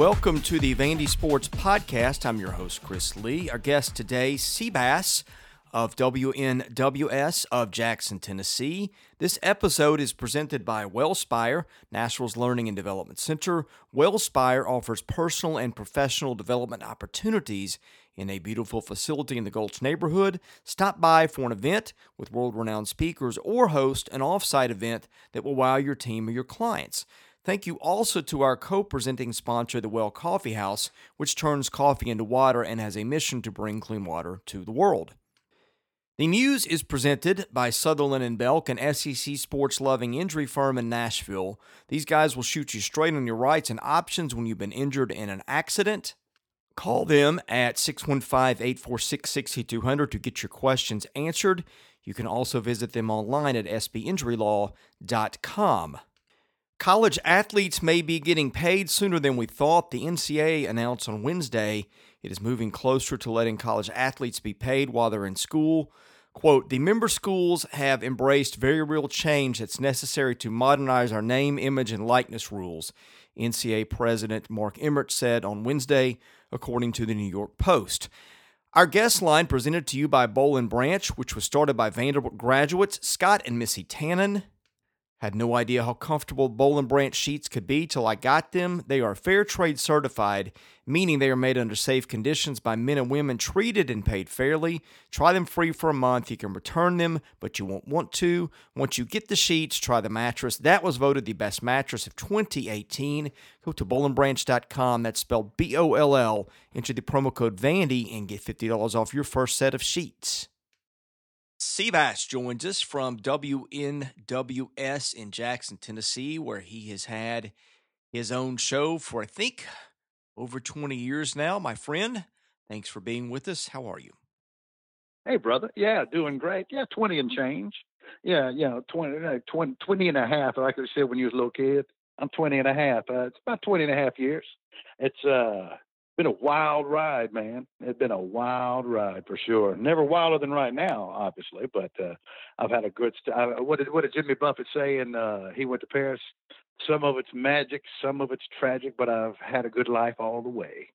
Welcome to the Vandy Sports Podcast. I'm your host, Chris Lee. Our guest today, Seabass of WNWS of Jackson, Tennessee. This episode is presented by Wellspire, Nashville's Learning and Development Center. Wellspire offers personal and professional development opportunities in a beautiful facility in the Gulch neighborhood. Stop by for an event with world renowned speakers or host an off site event that will wow your team or your clients. Thank you also to our co presenting sponsor, the Well Coffee House, which turns coffee into water and has a mission to bring clean water to the world. The news is presented by Sutherland and Belk, an SEC sports loving injury firm in Nashville. These guys will shoot you straight on your rights and options when you've been injured in an accident. Call them at 615 846 6200 to get your questions answered. You can also visit them online at sbinjurylaw.com. College athletes may be getting paid sooner than we thought. The NCAA announced on Wednesday it is moving closer to letting college athletes be paid while they're in school. Quote, the member schools have embraced very real change that's necessary to modernize our name, image, and likeness rules, NCAA President Mark Emmert said on Wednesday, according to the New York Post. Our guest line presented to you by and Branch, which was started by Vanderbilt graduates Scott and Missy Tannen. Had no idea how comfortable Boll and Branch sheets could be till I got them. They are fair trade certified, meaning they are made under safe conditions by men and women treated and paid fairly. Try them free for a month. You can return them, but you won't want to. Once you get the sheets, try the mattress. That was voted the best mattress of 2018. Go to bollandbranch.com. That's spelled B O L L. Enter the promo code VANDY and get $50 off your first set of sheets. Seabass joins us from WNWS in Jackson, Tennessee, where he has had his own show for, I think, over 20 years now. My friend, thanks for being with us. How are you? Hey, brother. Yeah, doing great. Yeah, 20 and change. Yeah, yeah, 20, 20, 20 and a half, like I said when you was a little kid. I'm 20 and a half. Uh, it's about 20 and a half years. It's uh been a wild ride, man. It's been a wild ride for sure. Never wilder than right now, obviously, but uh, I've had a good. St- I, what did what did Jimmy Buffett say? And uh, he went to Paris. Some of it's magic, some of it's tragic, but I've had a good life all the way.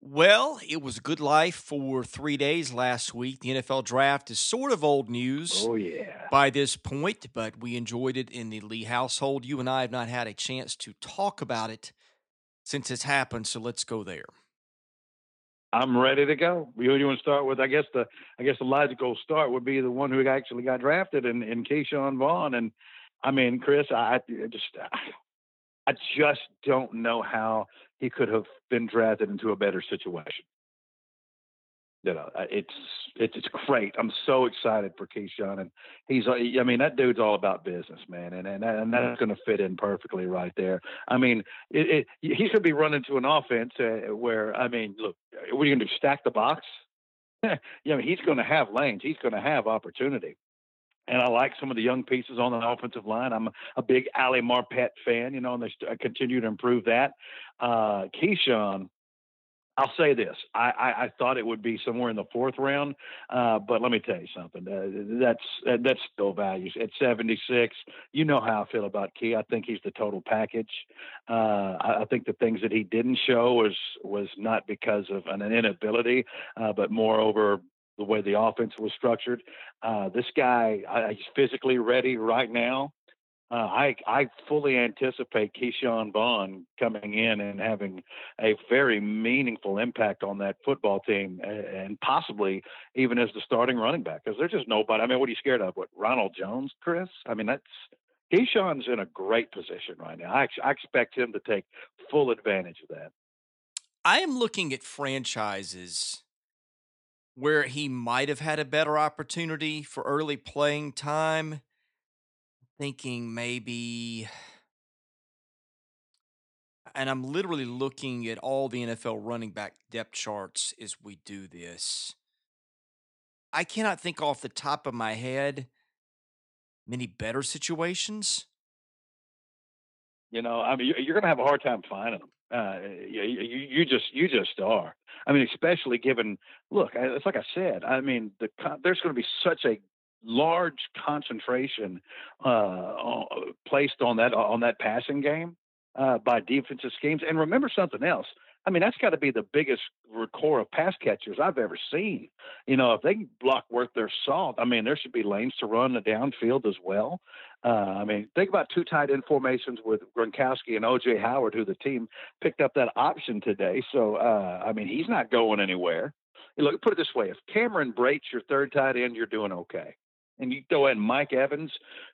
Well, it was a good life for three days last week. The NFL draft is sort of old news. Oh, yeah. By this point, but we enjoyed it in the Lee household. You and I have not had a chance to talk about it since it's happened. So let's go there. I'm ready to go. You, you want to start with? I guess the I guess the logical start would be the one who actually got drafted in in Ke'Shawn Vaughn. And I mean, Chris, I just I just don't know how he could have been drafted into a better situation you know, uh, it's it's it's great. I'm so excited for Ke'Shawn, and he's uh, I mean that dude's all about business, man, and and and that's mm-hmm. going to fit in perfectly right there. I mean, it, it, he's going to be running to an offense uh, where I mean, look, uh, what are you going to do? Stack the box? yeah, I mean, he's going to have lanes. He's going to have opportunity. And I like some of the young pieces on the offensive line. I'm a big Ali Marpet fan, you know, and they continue to improve that. Uh, Ke'Shawn, I'll say this: I, I, I, thought it would be somewhere in the fourth round, uh, but let me tell you something. Uh, that's that's still values at 76. You know how I feel about Key. I think he's the total package. Uh, I, I, think the things that he didn't show was was not because of an inability, uh, but moreover the way the offense was structured. Uh, this guy, he's physically ready right now. Uh, I I fully anticipate Ke'Shawn Vaughn coming in and having a very meaningful impact on that football team, and possibly even as the starting running back, because there's just nobody. I mean, what are you scared of? What Ronald Jones, Chris? I mean, that's Ke'Shawn's in a great position right now. I, I expect him to take full advantage of that. I am looking at franchises where he might have had a better opportunity for early playing time thinking maybe and I'm literally looking at all the NFL running back depth charts as we do this. I cannot think off the top of my head many better situations. You know, I mean, you're going to have a hard time finding them. Uh, you, you, just, you just are. I mean, especially given, look, it's like I said. I mean, the there's going to be such a large concentration uh, placed on that on that passing game. uh, by defensive schemes. And remember something else. I mean, that's got to be the biggest core of pass catchers I've ever seen. You know, if they block worth their salt, I mean, there should be lanes to run the downfield as well. Uh, I mean, think about two tight end formations with Gronkowski and OJ Howard, who the team picked up that option today. So, uh, I mean, he's not going anywhere. Look, put it this way: if Cameron Brate's your third tight end, you're doing okay and you throw in Mike Evans,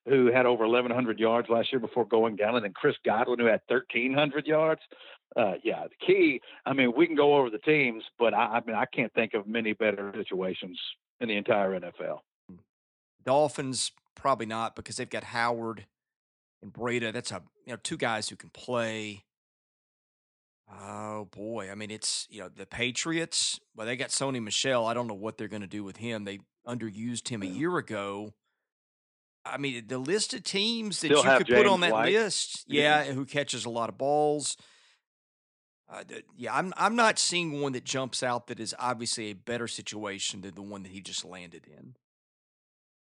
who had over 1,100 yards last year before going down, and then Chris Godwin, who had 1,300 yards. Uh, yeah, the key. I mean, we can go over the teams, but I, I mean, I can't think of many better situations in the entire NFL. Dolphins probably not because they've got Howard and Breida. That's a you know two guys who can play. Oh boy, I mean it's you know the Patriots. Well, they got Sony Michel. I don't know what they're going to do with him. They underused him a year ago. I mean, the list of teams that Still you could James put on that White. list, yeah, who catches a lot of balls. Uh, yeah, I'm I'm not seeing one that jumps out that is obviously a better situation than the one that he just landed in.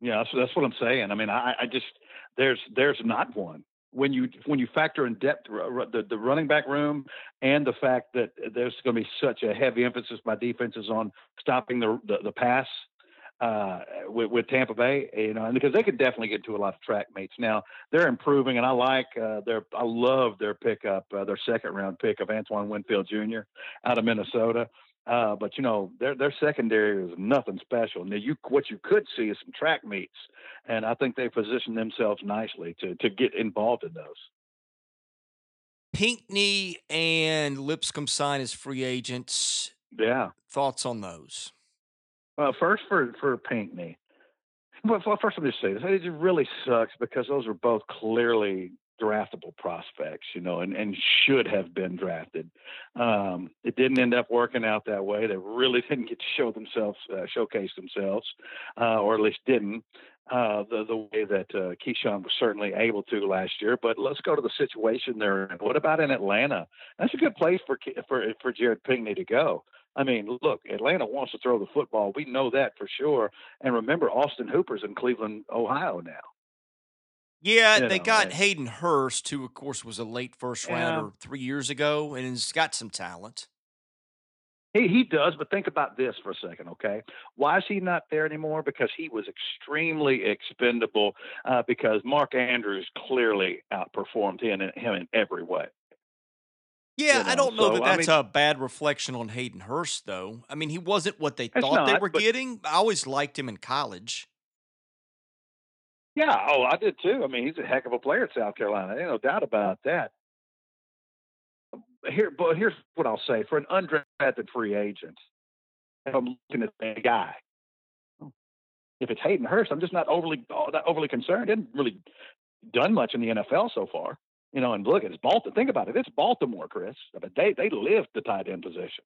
Yeah, that's, that's what I'm saying. I mean, I, I just there's there's not one when you when you factor in depth the, the running back room and the fact that there's going to be such a heavy emphasis by defenses on stopping the the, the pass uh, with, with, Tampa Bay, you know, and because they could definitely get to a lot of track mates. Now they're improving, and I like uh, their, I love their pickup, uh, their second round pick of Antoine Winfield Jr. out of Minnesota. Uh, but you know their their secondary is nothing special. Now you what you could see is some track meets, and I think they position themselves nicely to to get involved in those. Pinkney and Lipscomb sign as free agents. Yeah. Thoughts on those? Well, first for for Pinkney. Well, first let me just say this: it really sucks because those are both clearly draftable prospects, you know, and, and should have been drafted. Um, it didn't end up working out that way. They really didn't get to show themselves, uh, showcase themselves, uh, or at least didn't. Uh, the the way that uh, Ke'Shawn was certainly able to last year, but let's go to the situation they're in. What about in Atlanta? That's a good place for for for Jared Pinkney to go. I mean, look, Atlanta wants to throw the football. We know that for sure. And remember, Austin Hooper's in Cleveland, Ohio now. Yeah, you they know, got Hayden Hurst, who of course was a late first rounder yeah. three years ago, and has got some talent. He he does, but think about this for a second, okay? Why is he not there anymore? Because he was extremely expendable. Uh, because Mark Andrews clearly outperformed him in, him in every way. Yeah, you know? I don't know so, that that's I mean, a bad reflection on Hayden Hurst, though. I mean, he wasn't what they thought not, they were getting. I always liked him in college. Yeah, oh, I did too. I mean, he's a heck of a player at South Carolina. Ain't no doubt about that. Here, but here's what I'll say: for an undrafted free agent, if I'm looking at the guy, oh, if it's Hayden Hurst, I'm just not overly oh, not overly concerned. Hasn't really done much in the NFL so far, you know. And look, it's Baltimore. Think about it. It's Baltimore, Chris. But they they live the tight end position.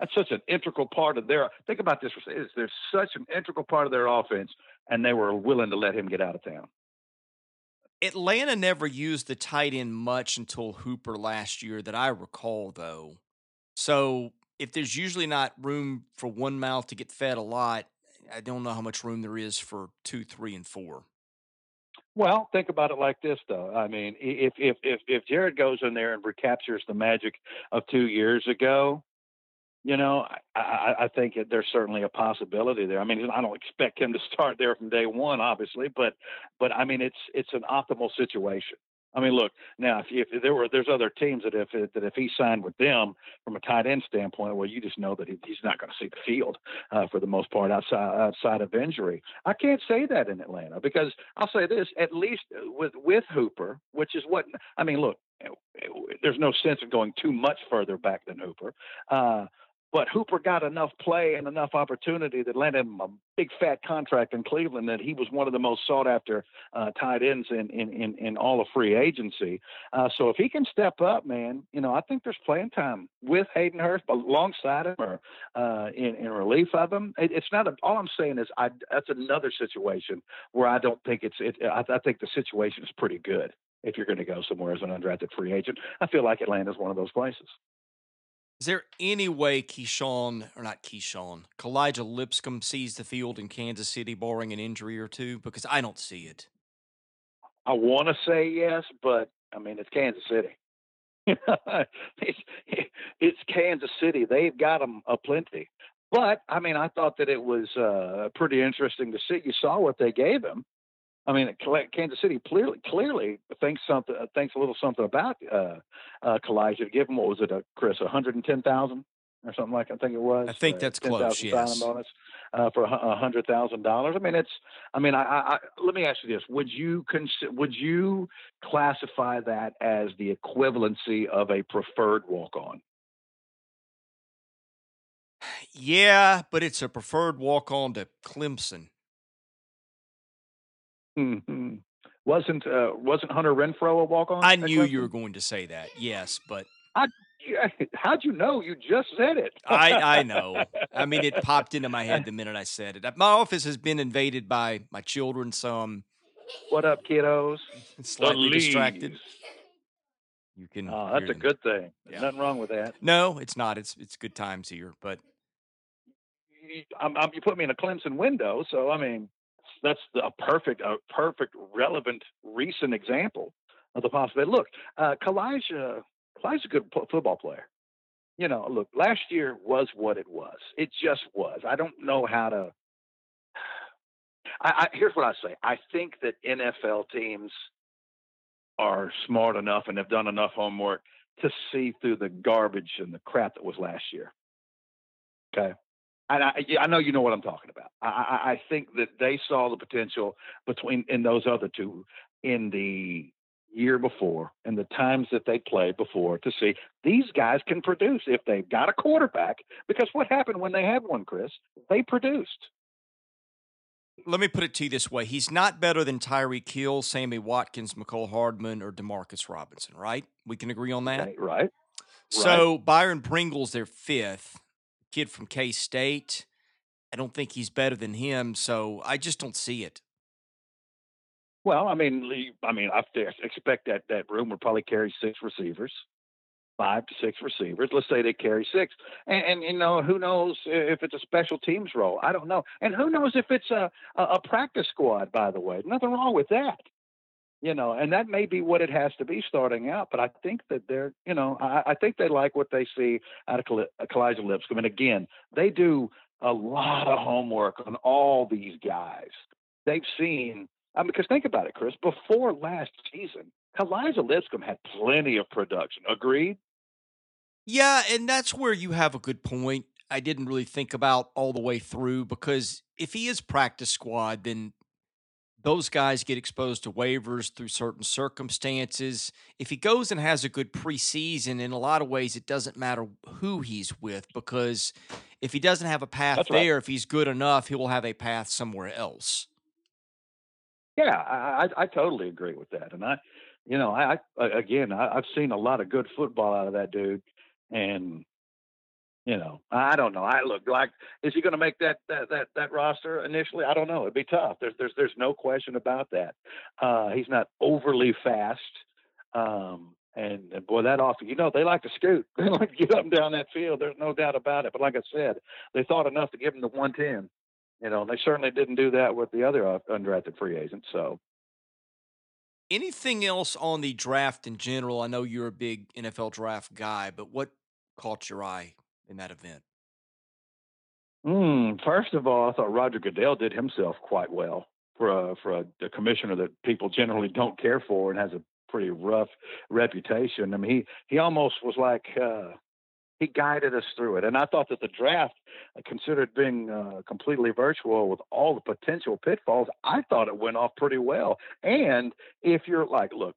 That's such an integral part of their. Think about this. is There's such an integral part of their offense, and they were willing to let him get out of town. Atlanta never used the tight end much until Hooper last year, that I recall, though. So if there's usually not room for one mouth to get fed a lot, I don't know how much room there is for two, three, and four. Well, think about it like this, though. I mean, if if if if Jared goes in there and recaptures the magic of two years ago, you know, I, I think there's certainly a possibility there. I mean, I don't expect him to start there from day one, obviously, but but I mean, it's it's an optimal situation. I mean, look now. If, if there were there's other teams that if that if he signed with them from a tight end standpoint, well, you just know that he, he's not going to see the field uh, for the most part outside outside of injury. I can't say that in Atlanta because I'll say this: at least with with Hooper, which is what I mean. Look, there's no sense of going too much further back than Hooper. Uh, but Hooper got enough play and enough opportunity that landed him a big fat contract in Cleveland that he was one of the most sought after uh, tight ends in, in, in, in, all of free agency. Uh, so if he can step up, man, you know, I think there's playing time with Hayden Hurst alongside him or uh, in, in relief of him. It, it's not a, all I'm saying is I, that's another situation where I don't think it's, it, I, I think the situation is pretty good if you're going to go somewhere as an undrafted free agent. I feel like Atlanta is one of those places. Is there any way Ke'Shawn, or not Ke'Shawn, Kalija Lipscomb sees the field in Kansas City, barring an injury or two? Because I don't see it. I want to say yes, but I mean, it's Kansas City. it's, it's Kansas City. They've got them aplenty. But I mean, I thought that it was uh, pretty interesting to see. You saw what they gave him. I mean, Kansas City clearly clearly thinks something thinks a little something about uh, uh, Kalija to give him what was it, uh, Chris, one hundred and ten thousand or something like I think it was. I think uh, that's close. Yes. Bonus uh, for a hundred thousand dollars. I mean, it's. I mean, I, I, let me ask you this: Would you consider? Would you classify that as the equivalency of a preferred walk on? Yeah, but it's a preferred walk on to Clemson. Mm-hmm. Wasn't uh, wasn't Hunter Renfrow a walk on? I knew you were going to say that. Yes, but I, how'd you know? You just said it. I I know. I mean, it popped into my head the minute I said it. My office has been invaded by my children, Some. What up, kiddos? Slightly distracted. You can. Oh, that's a them. good thing. Yeah. Nothing wrong with that. No, it's not. It's it's good times here, but I'm, I'm, you put me in a Clemson window, so I mean, that's a perfect, a perfect, relevant, recent example of the possibility. Look, uh, Kalija, Kalija's a good football player. You know, look, last year was what it was. It just was. I don't know how to. I, I, here's what I say. I think that NFL teams are smart enough and have done enough homework to see through the garbage and the crap that was last year. Okay and I, I know you know what I'm talking about. I, I think that they saw the potential between in those other two in the year before and the times that they played before to see these guys can produce if they've got a quarterback. Because what happened when they had one, Chris? They produced. Let me put it to you this way: He's not better than Tyreek Hill, Sammy Watkins, Mecole Hardman, or Demarcus Robinson, right? We can agree on that, okay, right? So. Byron Pringle's their fifth kid from K State. I don't think he's better than him, so I just don't see it. Well, I mean, I mean, I expect that that room would probably carry six receivers, five to six receivers. Let's say they carry six, and, and you know, who knows if it's a special teams role? I don't know, and who knows if it's a a, a practice squad? By the way, nothing wrong with that you know, and that may be what it has to be starting out. But I think that they're, you know, I, I think they like what they see out of Kalija uh, Lipscomb. And again, they do a lot of homework on all these guys. They've seen, I mean, because think about it, Chris. Before last season, Kalija Lipscomb had plenty of production. Agreed. Yeah, and that's where you have a good point. I didn't really think about all the way through because if he is practice squad, then those guys get exposed to waivers through certain circumstances. If he goes and has a good preseason, in a lot of ways, it doesn't matter who he's with because if he doesn't have a path That's there, right. if he's good enough, he will have a path somewhere else. Yeah, I, I, I totally agree with that. And I, you know, I, I again, I, I've seen a lot of good football out of that dude, and you know, I don't know. I look like is he going to make that, that that that roster initially? I don't know. It'd be tough. There's there's there's no question about that. Uh, he's not overly fast. Um, and, and boy, that often, you know, they like to scoot. They like to get up and down that field. There's no doubt about it. But like I said, they thought enough to give him the 110. You know, and they certainly didn't do that with the other undrafted free agents. So, anything else on the draft in general? I know you're a big NFL draft guy, but what caught your eye in that event? Mm, first of all, I thought Roger Goodell did himself quite well for a, for a, a, commissioner that people generally don't care for and has a pretty rough reputation. I mean, he he almost was like uh, he guided us through it, and I thought that the draft, uh, considered being uh, completely virtual with all the potential pitfalls, I thought it went off pretty well. And if you're like, look,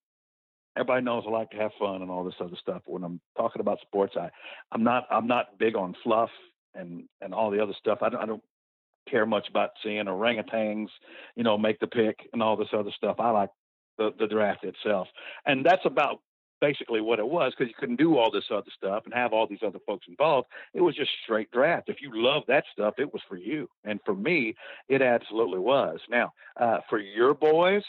everybody knows I like to have fun and all this other stuff. But When I'm talking about sports, I, I'm not I'm not big on fluff and and all the other stuff. I don't, I don't care much about seeing orangutans, you know, make the pick and all this other stuff. I like the the draft itself, and that's about basically what it was because you couldn't do all this other stuff and have all these other folks involved. It was just straight draft. If you love that stuff, it was for you, and for me, it absolutely was. Now, uh, for your boys,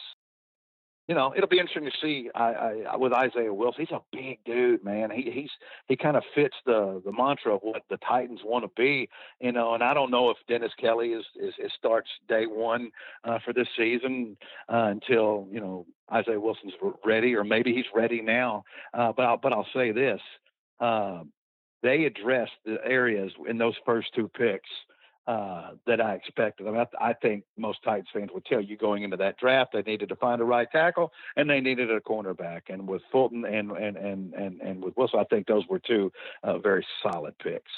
you know, it'll be interesting to see I, I, with Isaiah Wilson. He's a big dude, man. He he's he kind of fits the the mantra of what the Titans want to be, you know. And I don't know if Dennis Kelly is is, is starts day one uh, for this season uh, until you know Isaiah Wilson's ready, or maybe he's ready now. Uh, but I'll, but I'll say this: uh, they addressed the areas in those first two picks uh, that I expected. I, mean, I, I, think most Titans fans would tell you going into that draft they needed to find a right tackle and they needed a cornerback. And with Fulton and and and and, and with Wilson, I think those were two uh, very solid picks.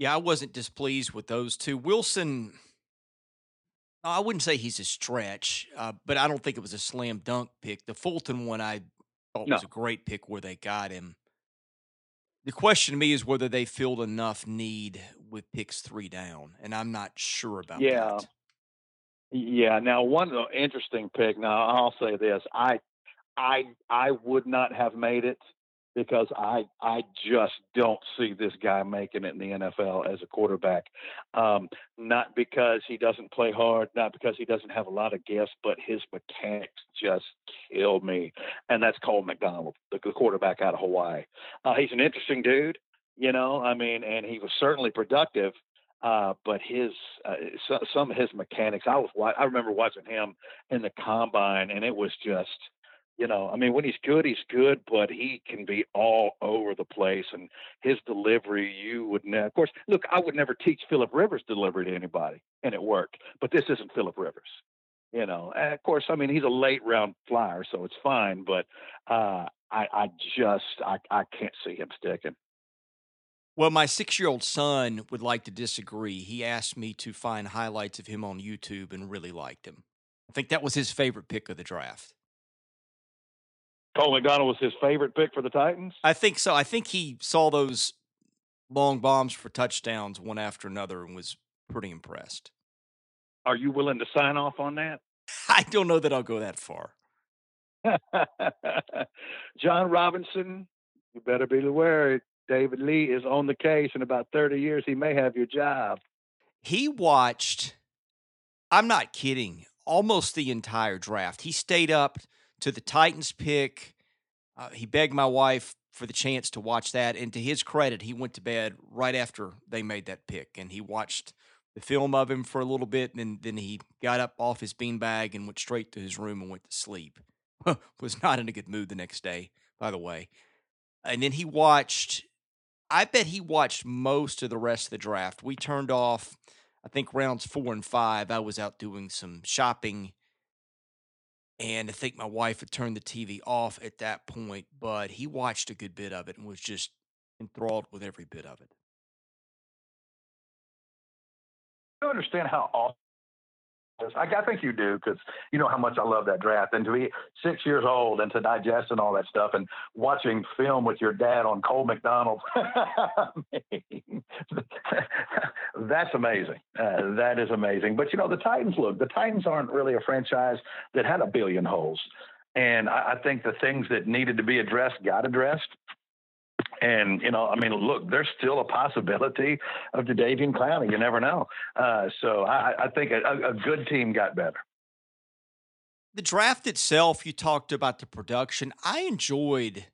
Yeah, I wasn't displeased with those two. Wilson, I wouldn't say he's a stretch, uh, but I don't think it was a slam dunk pick. The Fulton one I thought no. was a great pick where they got him. The question to me is whether they filled enough need with picks three down, and I'm not sure about yeah. that. Yeah. Yeah. Now, one uh, interesting pick. Now, I'll say this: I, I, I would not have made it because I I just don't see this guy making it in the NFL as a quarterback. Um, not because he doesn't play hard, not because he doesn't have a lot of gifts, but his mechanics just kill me. And that's Cole McDonald, the, quarterback out of Hawaii. Uh, he's an interesting dude, you know. I mean, and he was certainly productive. Uh, but his uh, so, some of his mechanics, I was I remember watching him in the combine, and it was just you know, I mean, when he's good, he's good, but he can be all over the place. And his delivery, you would, ne- of course, look, I would never teach Philip Rivers delivery to anybody, and it worked. But this isn't Philip Rivers, you know. And of course, I mean, he's a late round flyer, so it's fine. But uh, I, I just, I, I can't see him sticking. Well, my six year old son would like to disagree. He asked me to find highlights of him on YouTube and really liked him. I think that was his favorite pick of the draft. Cole McDonald was his favorite pick for the Titans? I think so. I think he saw those long bombs for touchdowns one after another and was pretty impressed. Are you willing to sign off on that? I don't know that I'll go that far. Jon Robinson, you better be aware David Lee is on the case. In about 30 years, he may have your job. He watched, I'm not kidding, almost the entire draft. He stayed up to the Titans pick. Uh, he begged my wife for the chance to watch that. And to his credit, he went to bed right after they made that pick. And he watched the film of him for a little bit. And then he got up off his beanbag and went straight to his room and went to sleep. Was not in a good mood the next day, by the way. And then he watched, I bet he watched most of the rest of the draft. We turned off, I think, rounds four and five. I was out doing some shopping and I think my wife had turned the TV off at that point, but he watched a good bit of it and was just enthralled with every bit of it. I understand how I, I think you do because you know how much I love that draft. And to be six years old and to digest and all that stuff and watching film with your dad on Cole McDonald, that's amazing. Uh, that is amazing. But you know, the Titans look, the Titans aren't really a franchise that had a billion holes. And I, I think the things that needed to be addressed got addressed. And, you know, I mean, look, there's still a possibility of Jadeveon Clowney. You never know. Uh, so I, I think a, a good team got better. The draft itself, you talked about the production. I enjoyed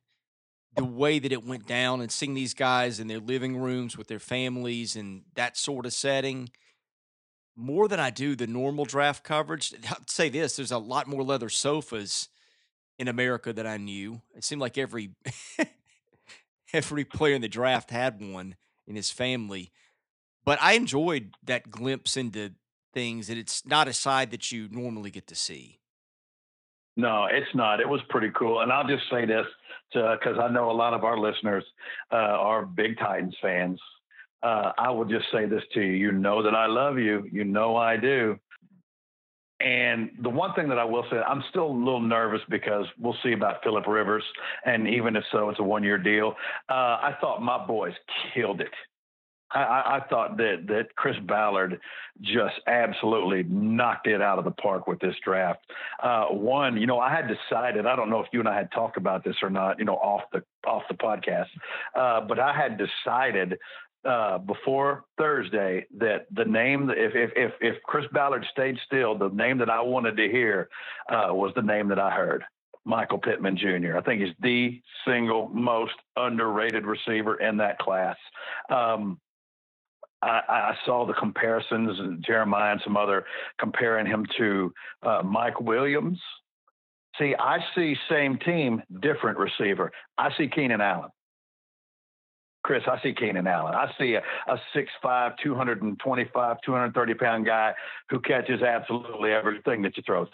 the way that it went down and seeing these guys in their living rooms with their families and that sort of setting more than I do the normal draft coverage. I'd say this there's a lot more leather sofas in America than I knew. It seemed like every every player in the draft had one in his family. But I enjoyed that glimpse into things, and it's not a side that you normally get to see. No, it's not. It was pretty cool. And I'll just say this because I know a lot of our listeners uh, are big Titans fans. Uh, I will just say this to you. You know that I love you. You know I do. And the one thing that I will say, I'm still a little nervous because we'll see about Philip Rivers, and even if so, it's a one-year deal. Uh, I thought my boys killed it. I, I, thought that that Chris Ballard just absolutely knocked it out of the park with this draft. Uh, one, you know, I had decided. I don't know if you and I had talked about this or not. You know, off the off the podcast, uh, but I had decided uh, before Thursday that the name, if, if, if, if Chris Ballard stayed still, the name that I wanted to hear uh, was the name that I heard. Michael Pittman Jr. I think he's the single most underrated receiver in that class. Um, I, I, saw the comparisons, and Jeremiah and some other comparing him to uh, Mike Williams. See, I see same team, different receiver. I see Keenan Allen. Chris, I see Keenan Allen. I see a, a 6'5, 225, 230 pound guy who catches absolutely everything that you throw.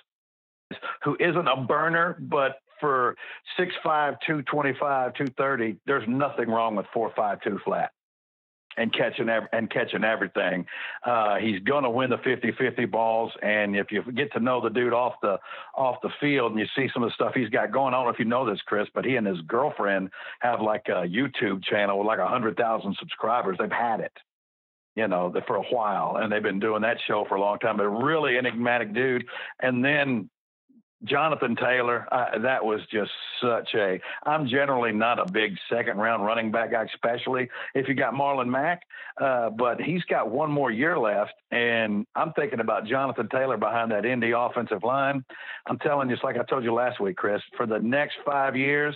Who isn't a burner, but for 6'5, 225, 230, there's nothing wrong with 4'5, flat and catching and catching everything. Uh, he's to win the 50-50 balls, and if you get to know the dude off the off the field and you see some of the stuff he's got going on, if you know this, Chris, but he and his girlfriend have like a YouTube channel with like a hundred thousand subscribers. They've had it. You know, for a while, and they've been doing that show for a long time. But really enigmatic dude. And then Jonathan Taylor, uh, that was just such a. I'm generally not a big second round running back guy, especially if you got Marlon Mack. Uh, but he's got one more year left, and I'm thinking about Jonathan Taylor behind that Indy offensive line. I'm telling you, just like I told you last week, Chris, for the next five years,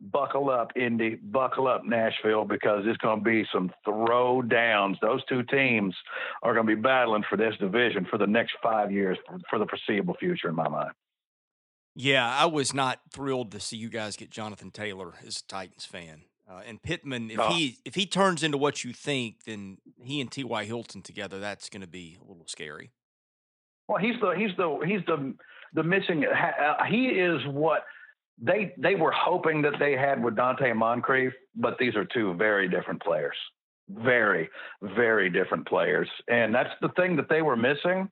buckle up, Indy, buckle up, Nashville, because it's going to be some throw downs. Those two teams are going to be battling for this division for the next five years, for the foreseeable future, in my mind. Yeah, I was not thrilled to see you guys get Jonathan Taylor as a Titans fan. Uh, and Pittman, if oh. he if he turns into what you think, then he and T.Y. Hilton together, that's going to be a little scary. Well, he's the he's the he's the the missing. Uh, he is what they they were hoping that they had with Donte Moncrief, but these are two very different players, very very different players, and that's the thing that they were missing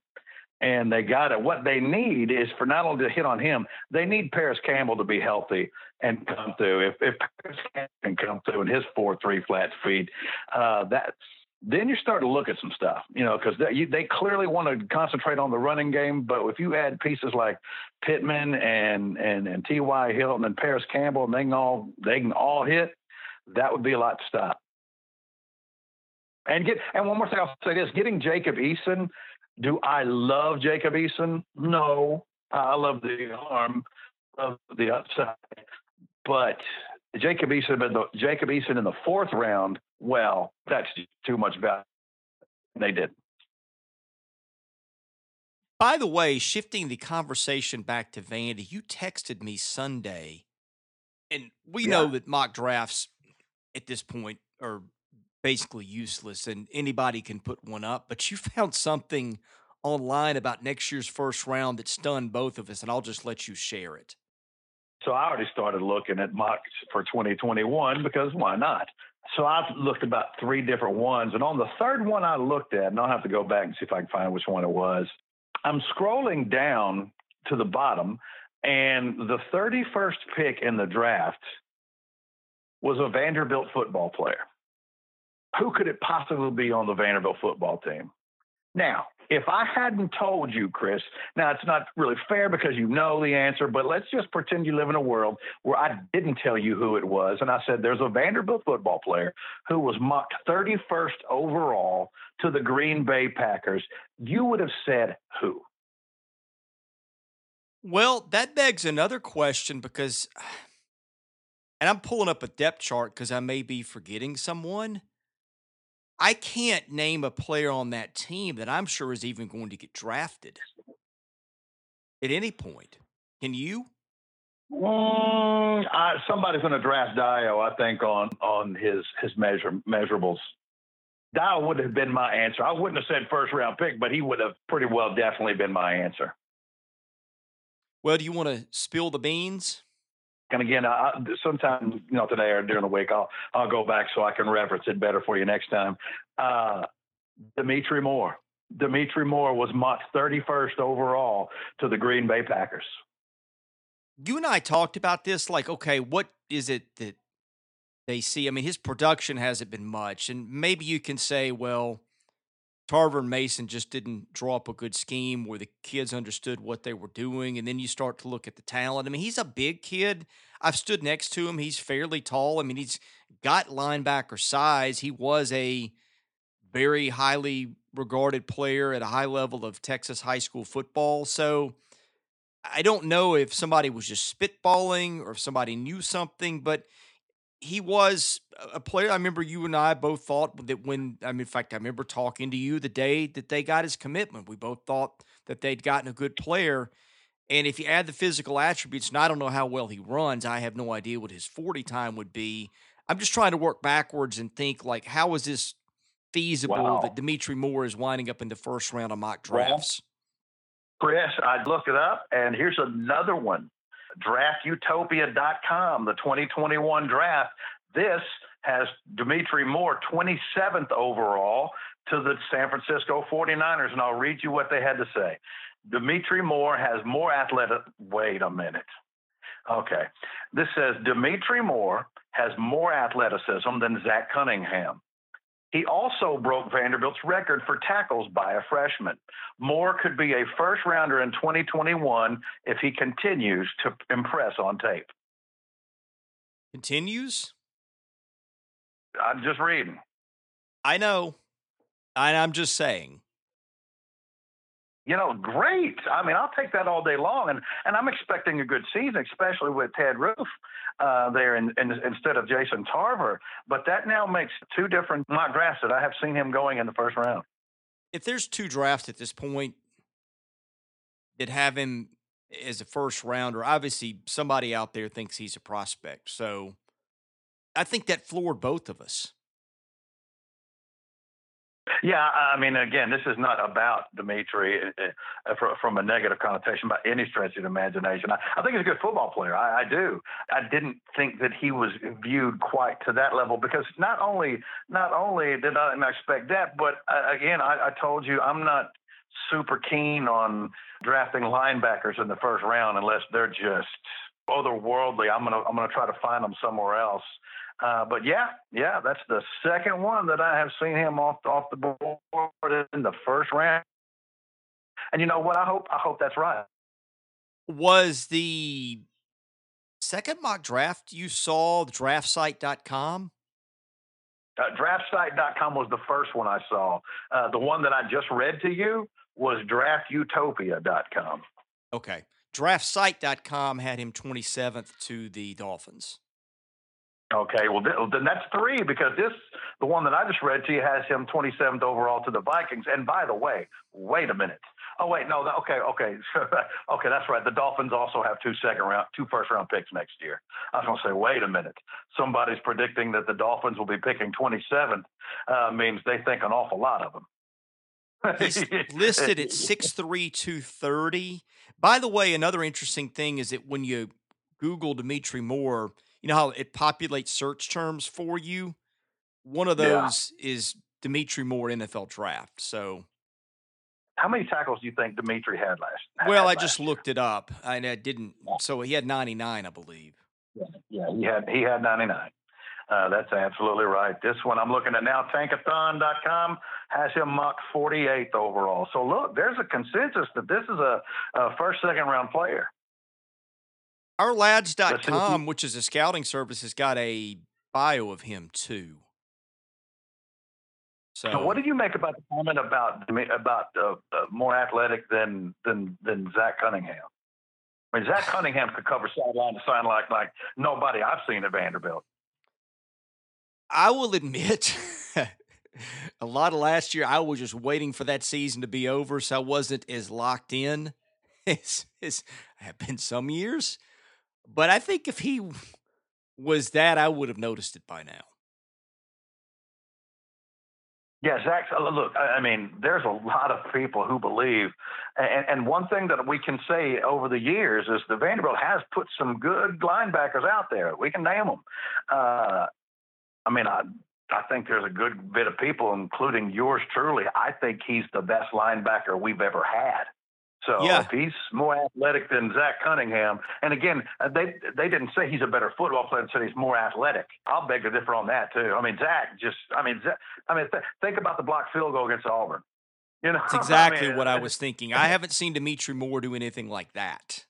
and they got it. What they need is for not only to hit on him, they need Parris Campbell to be healthy and come through. If if Parris Campbell can come through in his four three flat feet, uh, then you start to look at some stuff, you know, because they, they clearly want to concentrate on the running game. But if you add pieces like Pittman and and and T. Y. Hilton and Parris Campbell, and they can all they can all hit, that would be a lot to stop. And get and one more thing I'll say this: getting Jacob Eason do I love Jacob Eason? No. I love the arm, of the upside. But Jacob Eason, the, Jacob Eason in the fourth round, well, that's too much value. They did. By the way, shifting the conversation back to Vandy, you texted me Sunday, and we yeah. know that mock drafts at this point are basically useless and anybody can put one up. But you found something online about next year's first round that stunned both of us, and I'll just let you share it. So I already started looking at mocks for 2021 because why not? So I've looked about three different ones, and on the third one I looked at, and I'll have to go back and see if I can find which one it was. I'm scrolling down to the bottom, and the 31st pick in the draft was a Vanderbilt football player who could it possibly be on the Vanderbilt football team? Now, if I hadn't told you, Chris, now it's not really fair because you know the answer, but let's just pretend you live in a world where I didn't tell you who it was. And I said, there's a Vanderbilt football player who was mocked 31st overall to the Green Bay Packers. You would have said who? Well, that begs another question because, and I'm pulling up a depth chart because I may be forgetting someone. I can't name a player on that team that I'm sure is even going to get drafted at any point. Can you? Mm, I, somebody's going to draft Dio, I think, on on his his measure measurables. Dio would have been my answer. I wouldn't have said first round pick, but he would have pretty well definitely been my answer. Well, do you want to spill the beans? And again, I, sometime you know today or during the week, I'll I'll go back so I can reference it better for you next time. Uh, Dimitri Moore. Dimitri Moore was mocked 31st overall to the Green Bay Packers. You and I talked about this. Like, okay, what is it that they see? I mean, his production hasn't been much, and maybe you can say, well, Tarver and Mason just didn't draw up a good scheme where the kids understood what they were doing. And then you start to look at the talent. I mean, he's a big kid. I've stood next to him. He's fairly tall. I mean, he's got linebacker size. He was a very highly regarded player at a high level of Texas high school football. So I don't know if somebody was just spitballing or if somebody knew something, but he was a player. I remember you and I both thought that when, I mean, in fact, I remember talking to you the day that they got his commitment. We both thought that they'd gotten a good player. And if you add the physical attributes, and I don't know how well he runs, I have no idea what his 40 time would be. I'm just trying to work backwards and think, like, how is this feasible Wow. that Dimitri Moore is winding up in the first round of mock drafts? Chris, I'd look it up, and here's another one draftutopia.com, the 2021 draft. This has Dimitri Moore, 27th overall to the San Francisco 49ers. And I'll read you what they had to say. Dimitri Moore has more athletic. Wait a minute. Okay. This says Dimitri Moore has more athleticism than Zach Cunningham. He also broke Vanderbilt's record for tackles by a freshman. Moore could be a first rounder in 2021 if he continues to impress on tape. Continues? I'm just reading. I know. I, I'm just saying. You know, great. I mean, I'll take that all day long, and and I'm expecting a good season, especially with Ted Roof uh, there in, in, instead of Jason Tarver. But that now makes two different mock drafts that I have seen him going in the first round. If there's two drafts at this point that have him as a first rounder, obviously somebody out there thinks he's a prospect. So I think that floored both of us. Yeah, I mean, again, this is not about Dimitri uh, from a negative connotation by any stretch of imagination. I, I think he's a good football player. I, I do. I didn't think that he was viewed quite to that level because not only not only did I not expect that, but uh, again, I, I told you I'm not super keen on drafting linebackers in the first round unless they're just otherworldly. I'm gonna I'm gonna try to find them somewhere else. Uh, but yeah, yeah, that's the second one that I have seen him off off the board in the first round. And you know what? I hope I hope that's right. Was the second mock draft you saw draftsite.com? Uh, draftsite.com was the first one I saw. Uh, the one that I just read to you was draftutopia.com. Okay. Draftsite.com had him 27th to the Dolphins. Okay, well then that's three because this, the one that I just read to you, has him 27th overall to the Vikings. And by the way, wait a minute. Oh wait, no, okay, okay, okay, that's right. The Dolphins also have two second round, two first round picks next year. I was going to say, wait a minute. Somebody's predicting that the Dolphins will be picking 27th. Uh, means they think an awful lot of them. He's listed at 6'3", 230. By the way, another interesting thing is that when you Google Dimitri Moore, you know how it populates search terms for you. One of those yeah. is Dimitri Moore NFL draft. So, how many tackles do you think Dimitri had last? Well, had I just looked it up, and I didn't. So he had ninety nine, I believe. Yeah, yeah, he had he had ninety nine. Uh, that's absolutely right. This one I'm looking at now, tankathon.com has him mocked 48th overall. So look, there's a consensus that this is a, a first, second round player. Ourlads.com, which is a scouting service, has got a bio of him too. So, so what did you make about the comment about about uh, uh, more athletic than than than Zach Cunningham? I mean, Zach Cunningham could cover sideline to sideline like like nobody I've seen at Vanderbilt. I will admit, a lot of last year I was just waiting for that season to be over, so I wasn't as locked in as, as I have been some years. But I think if he was that, I would have noticed it by now. Yeah, Zach. Look, I mean, there's a lot of people who believe, and, and one thing that we can say over the years is the Vanderbilt has put some good linebackers out there. We can name them. Uh, I mean, I I think there's a good bit of people, including yours truly. I think he's the best linebacker we've ever had. So yeah. if he's more athletic than Zach Cunningham, and again, uh, they they didn't say he's a better football player; they said he's more athletic. I'll beg to differ on that too. I mean, Zach just, I mean, Zach, I mean, th- think about the block field goal against Auburn. You know, That's exactly I mean, what I was thinking. I haven't seen Dimitri Moore do anything like that.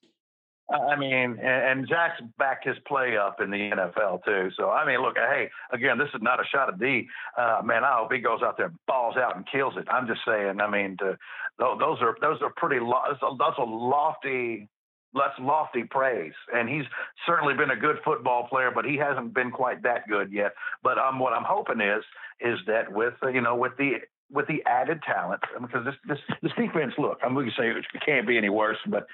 I mean, and, Zach's backed his play up in the NFL too. So I mean, look, hey, again, this is not a shot at D. Uh, man, I hope he goes out there, balls out, and kills it. I'm just saying. I mean, to, those are those are pretty. Lo- that's a lofty that's lofty praise, and he's certainly been a good football player, but he hasn't been quite that good yet. But um, what I'm hoping is is that with you know with the with the added talent, because this this this defense, look, I'm going to say it can't be any worse, but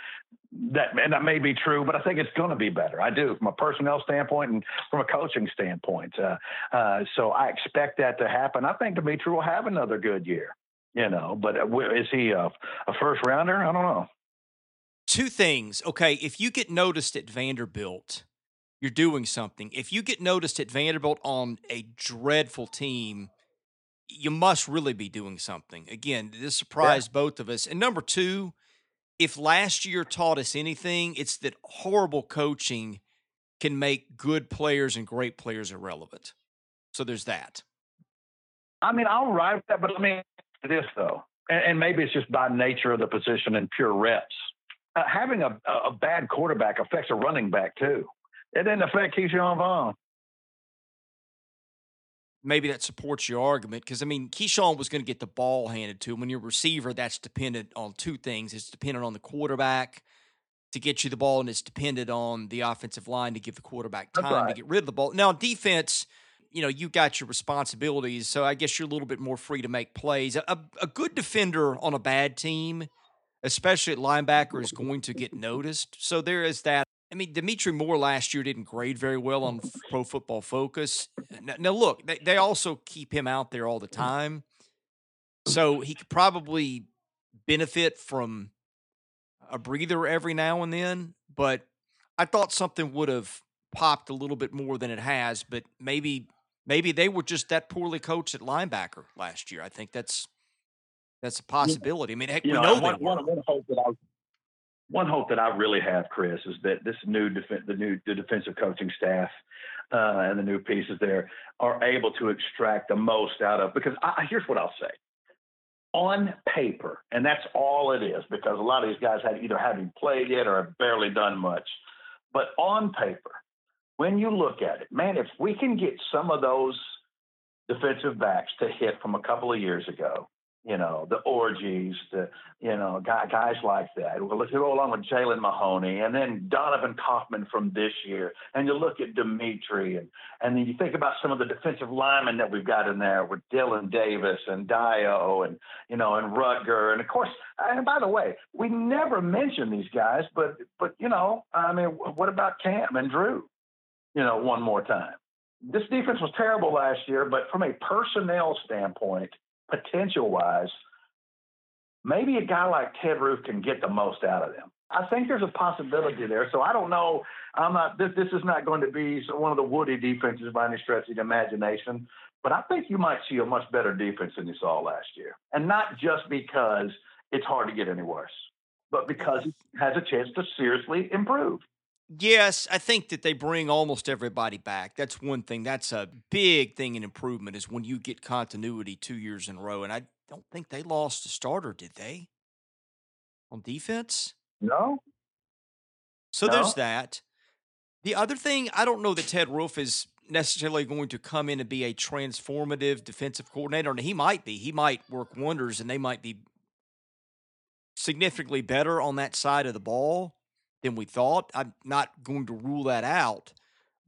that and that may be true, but I think it's going to be better. I do from a personnel standpoint and from a coaching standpoint. Uh, uh, so I expect that to happen. I think Dimitri will have another good year. You know, but uh, is he a, a first rounder? I don't know two things. Okay, if you get noticed at Vanderbilt, you're doing something. If you get noticed at Vanderbilt on a dreadful team, you must really be doing something. Again, this surprised yeah. both of us. And number two, if last year taught us anything, it's that horrible coaching can make good players and great players irrelevant. So there's that. I mean, I'll ride that, but I mean this though, and, and maybe it's just by nature of the position and pure reps uh, having a, a bad quarterback affects a running back too. It didn't affect Ke'Shawn Vaughn. Maybe that supports your argument because I mean Ke'Shawn was going to get the ball handed to him. When you're a receiver, that's dependent on two things. It's dependent on the quarterback to get you the ball, and it's dependent on the offensive line to give the quarterback time right. to get rid of the ball. Now, defense, you know, you got your responsibilities, so I guess you're a little bit more free to make plays. A, a good defender on a bad team – especially at linebacker, is going to get noticed. So there is that. I mean, Dimitri Moore last year didn't grade very well on Pro Football Focus. Now, now look, they, they also keep him out there all the time. So he could probably benefit from a breather every now and then. But I thought something would have popped a little bit more than it has. But maybe maybe they were just that poorly coached at linebacker last year. I think that's that's a possibility. I mean, heck, you we know, know one, one, one, hope that I one hope that I really have, Chris, is that this new def- the new the defensive coaching staff uh, and the new pieces there are able to extract the most out of. Because I, here's what I'll say: on paper, and that's all it is, because a lot of these guys have either haven't played yet or have barely done much. But on paper, when you look at it, man, if we can get some of those defensive backs to hit from a couple of years ago, you know, the orgies, the, you know, guys like that. Well, let's go along with Jaylen Mahoney and then Donovan Kaufman from this year. And you look at Dimitri and, and then you think about some of the defensive linemen that we've got in there with Dylan Davis and Dio and, you know, and Rutger. And of course, and by the way, we never mention these guys, but, but, you know, I mean, what about Cam and Drew, you know, one more time? This defense was terrible last year, but from a personnel standpoint, potential wise, maybe a guy like Ted Roof can get the most out of them. I think there's a possibility there. So I don't know. I'm not. This this is not going to be one of the Woody defenses by any stretch of the imagination. But I think you might see a much better defense than you saw last year, and not just because it's hard to get any worse, but because it has a chance to seriously improve. Yes, I think that they bring almost everybody back. That's one thing. That's a mm. big thing in improvement is when you get continuity two years in a row. And I don't think they lost a starter, did they? On defense? No. So no. there's that. The other thing, I don't know that Ted Roof is necessarily going to come in and be a transformative defensive coordinator. And he might be. He might work wonders and they might be significantly better on that side of the ball than we thought. I'm not going to rule that out.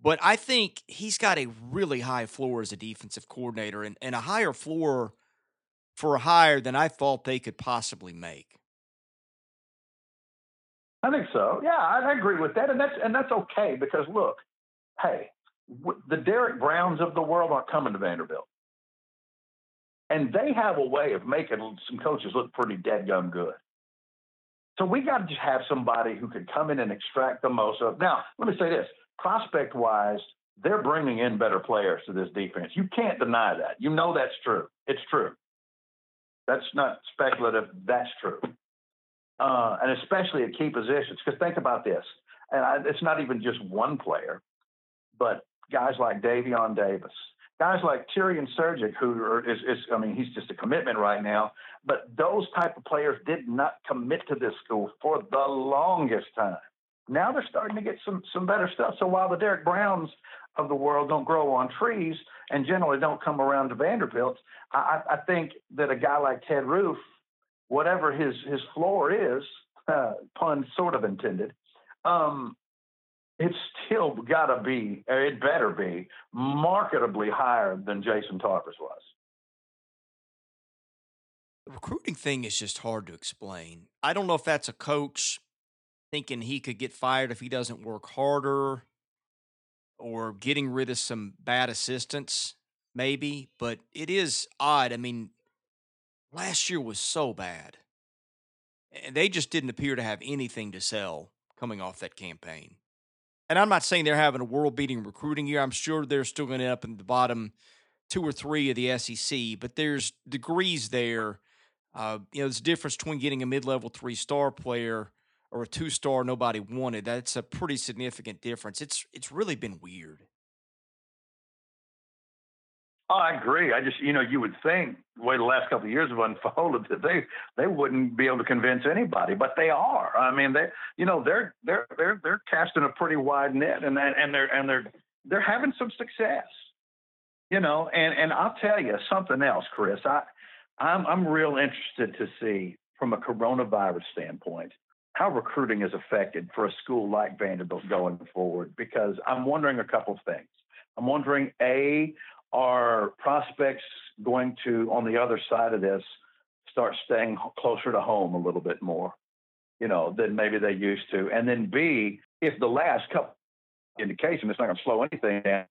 But I think he's got a really high floor as a defensive coordinator and, and a higher floor for a hire than I thought they could possibly make. I think so. Yeah, I agree with that, and that's and that's okay because look, hey, the Derek Browns of the world aren't coming to Vanderbilt, and they have a way of making some coaches look pretty dead gum good. So we got to just have somebody who can come in and extract the most of. Now, let me say this: prospect wise, they're bringing in better players to this defense. You can't deny that. You know that's true. It's true. That's not speculative. That's true. Uh, and especially at key positions. Because think about this, and I, it's not even just one player, but guys like Daevion Davis, guys like Tyrion Surgic, who is, is, I mean, he's just a commitment right now. But those type of players did not commit to this school for the longest time. Now they're starting to get some some better stuff. So while the Derek Browns of the world don't grow on trees and generally don't come around to Vanderbilt, I, I think that a guy like Ted Roof, whatever his his floor is, uh, pun sort of intended, um, it's still got to be, it better be, marketably higher than Jason Tarver's was. The recruiting thing is just hard to explain. I don't know if that's a coach thinking he could get fired if he doesn't work harder or getting rid of some bad assistants, maybe, but it is odd. I mean, last year was so bad. And they just didn't appear to have anything to sell coming off that campaign. And I'm not saying they're having a world beating recruiting year. I'm sure they're still going to end up in the bottom two or three of the SEC, but there's degrees there. Uh, you know, there's a difference between getting a mid level three star player or a two star nobody wanted. That's a pretty significant difference. It's it's really been weird. Oh, I agree. I just, you know, you would think the way the last couple of years have unfolded that they they wouldn't be able to convince anybody, but they are. I mean, they, you know, they're they're they're they're casting a pretty wide net, and and they're and they're they're having some success. You know, and and I'll tell you something else, Chris. I I'm I'm real interested to see from a coronavirus standpoint how recruiting is affected for a school like Vanderbilt going forward because I'm wondering a couple of things. I'm wondering a are prospects going to, on the other side of this, start staying closer to home a little bit more, you know, than maybe they used to? And then B, if the last couple indication it's not going to slow anything down,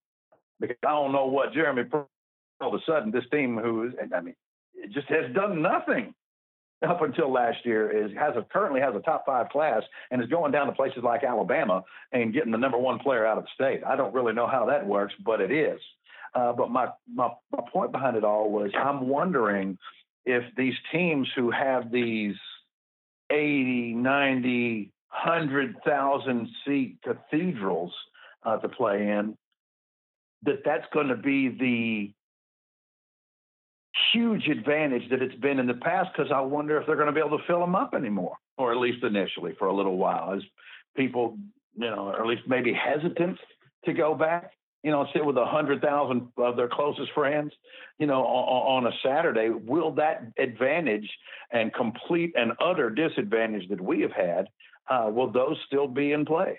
because I don't know what Jeremy all of a sudden this team who is, I mean, it just has done nothing up until last year is has a currently has a top five class and is going down to places like Alabama and getting the number one player out of the state. I don't really know how that works, but it is. Uh, but my, my, my point behind it all was I'm wondering if these teams who have these 80, 90, 100,000 seat cathedrals uh, to play in, that that's going to be the huge advantage that it's been in the past because I wonder if they're going to be able to fill them up anymore, or at least initially for a little while, as people, you know, or at least maybe hesitant to go back you know, sit with a hundred thousand of their closest friends, you know, on, on, a Saturday, will that advantage and complete and utter disadvantage that we have had, uh, will those still be in play?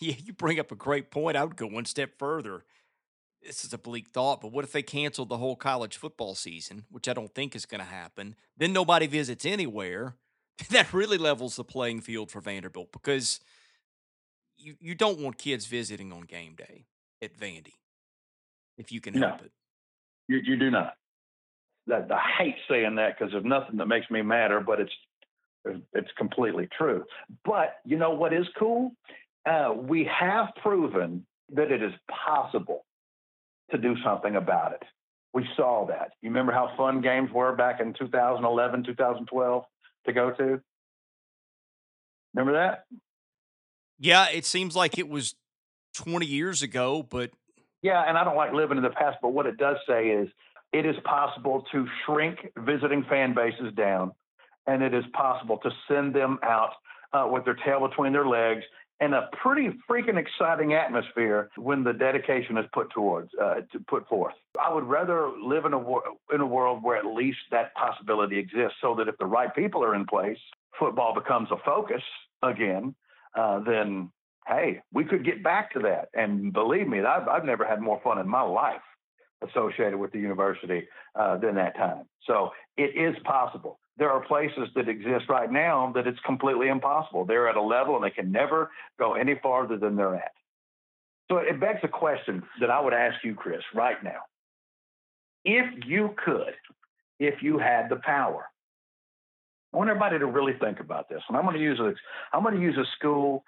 Yeah, you bring up a great point. I would go one step further. This is a bleak thought, but what if they canceled the whole college football season, which I don't think is going to happen? Then nobody visits anywhere. That really levels the playing field for Vanderbilt because you, you don't want kids visiting on game day at Vandy if you can help no, it. You, you do not. That, I hate saying that because there's nothing that makes me madder, but it's it's completely true. But you know what is cool? Uh, we have proven that it is possible to do something about it. We saw that. You remember how fun games were back in 2011, 2012 to go to? Remember that? Yeah, it seems like it was 20 years ago, but yeah, and I don't like living in the past, but what it does say is it is possible to shrink visiting fan bases down, and it is possible to send them out uh, with their tail between their legs in a pretty freaking exciting atmosphere when the dedication is put towards uh, to put forth. I would rather live in a wor- in a world where at least that possibility exists, so that if the right people are in place, football becomes a focus again. Uh, then hey, we could get back to that. And believe me, I've, I've never had more fun in my life associated with the university uh, than that time. So it is possible. There are places that exist right now that it's completely impossible. They're at a level and they can never go any farther than they're at. So it begs a question that I would ask you, Chris, right now. If you could, if you had the power, I want everybody to really think about this. And I'm going to use a, I'm going to use a school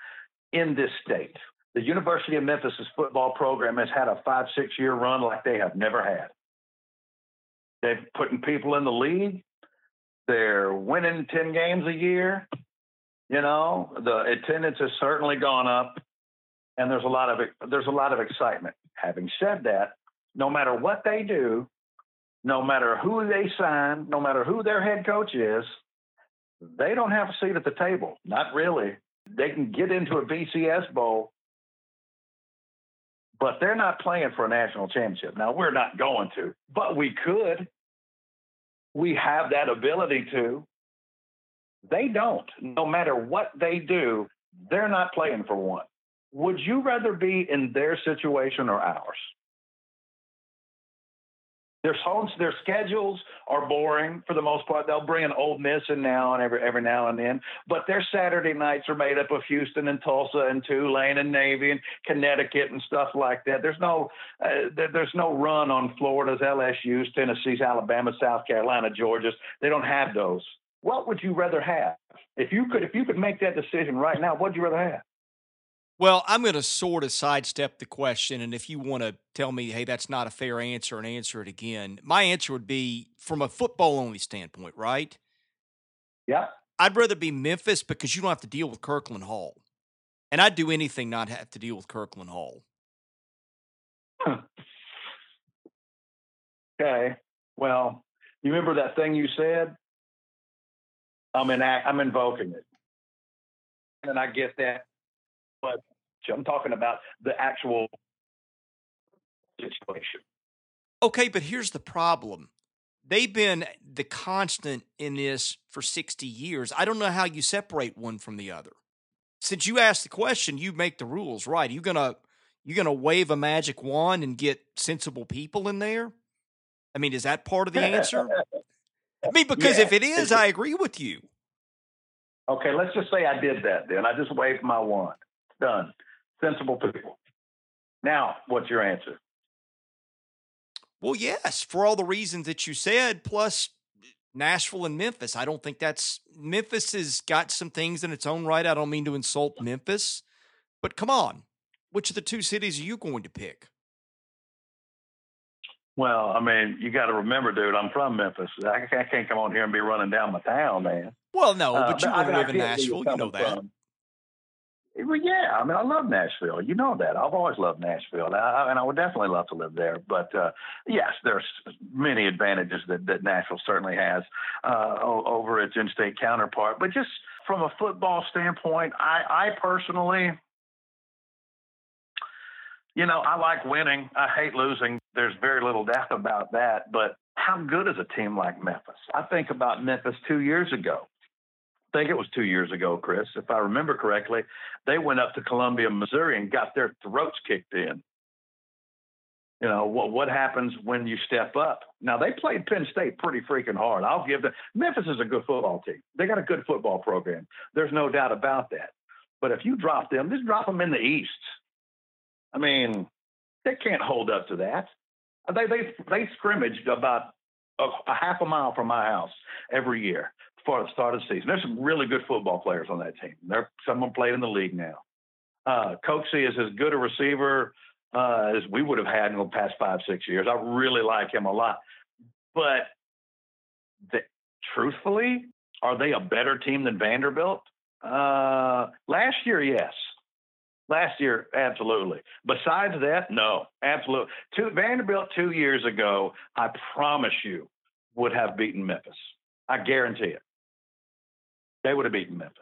in this state. The University of Memphis's football program has had a five, six year run like they have never had. They've putting people in the league. They're winning 10 games a year. You know, the attendance has certainly gone up and there's a lot of there's a lot of excitement. Having said that, no matter what they do, no matter who they sign, no matter who their head coach is, they don't have a seat at the table. Not really they can get into a BCS bowl, but they're not playing for a national championship. Now we're not going to, but we could. We have that ability to. They don't. No matter what they do, They're not playing for one. Would you rather be in their situation or ours? Their their schedules are boring for the most part. They'll bring an Ole Miss in now and every every now and then, but their Saturday nights are made up of Houston and Tulsa and Tulane and Navy and Connecticut and stuff like that. There's no uh, there, there's no run on Florida's, LSU's, Tennessee's, Alabama, South Carolina, Georgia's. They don't have those. What would you rather have? If you could if you could make that decision right now, what'd you rather have? Well, I'm going to sort of sidestep the question. And if you want to tell me, hey, that's not a fair answer and answer it again, my answer would be from a football only standpoint, right? Yeah. I'd rather be Memphis because you don't have to deal with Kirkland Hall. And I'd do anything not have to deal with Kirkland Hall. Okay. Well, you remember that thing you said? I'm in, I'm invoking it. And I get that but I'm talking about the actual situation. Okay, but here's the problem. They've been the constant in this for 60 years. I don't know how you separate one from the other. Since you asked the question, you make the rules, right? Are you gonna you gonna wave a magic wand and get sensible people in there? I mean, is that part of the answer? I mean, because yeah. if it is, I agree with you. Okay, let's just say I did that then. I just waved my wand. Done. Sensible people. Now, what's your answer? Well, yes, for all the reasons that you said, plus Nashville and Memphis. I don't think that's Memphis has got some things in its own right. I don't mean to insult Memphis, but come on. Which of the two cities are you going to pick? Well, I mean, you got to remember, dude, I'm from Memphis. I can't come on here and be running down my town, man. Well, no, but uh, you uh, live in Nashville. You know that. From. Well, yeah, I mean, I love Nashville. You know that. I've always loved Nashville, and I, and I would definitely love to live there. But uh, yes, there's many advantages that, that Nashville certainly has uh, over its in-state counterpart. But just from a football standpoint, I, I personally, you know, I like winning. I hate losing. There's very little doubt about that. But how good is a team like Memphis? I think about Memphis two years ago think it was two years ago, Chris, if I remember correctly, they went up to Columbia, Missouri, and got their throats kicked in. You know what what happens when you step up? Now they played Penn State pretty freaking hard. I'll give them. Memphis is a good football team. They got a good football program. There's no doubt about that. But if you drop them, just drop them in the East. I mean, they can't hold up to that. They they they scrimmaged about a, a half a mile from my house every year for the start of the season. There's some really good football players on that team. There, some of them played in the league now. Uh, Coxie is as good a receiver uh, as we would have had in the past five, six years. I really like him a lot. But the, truthfully, are they a better team than Vanderbilt? Uh, last year, yes. Last year, absolutely. Besides that, no, absolutely. Two, Vanderbilt two years ago, I promise you, would have beaten Memphis. I guarantee it they would have beaten Memphis.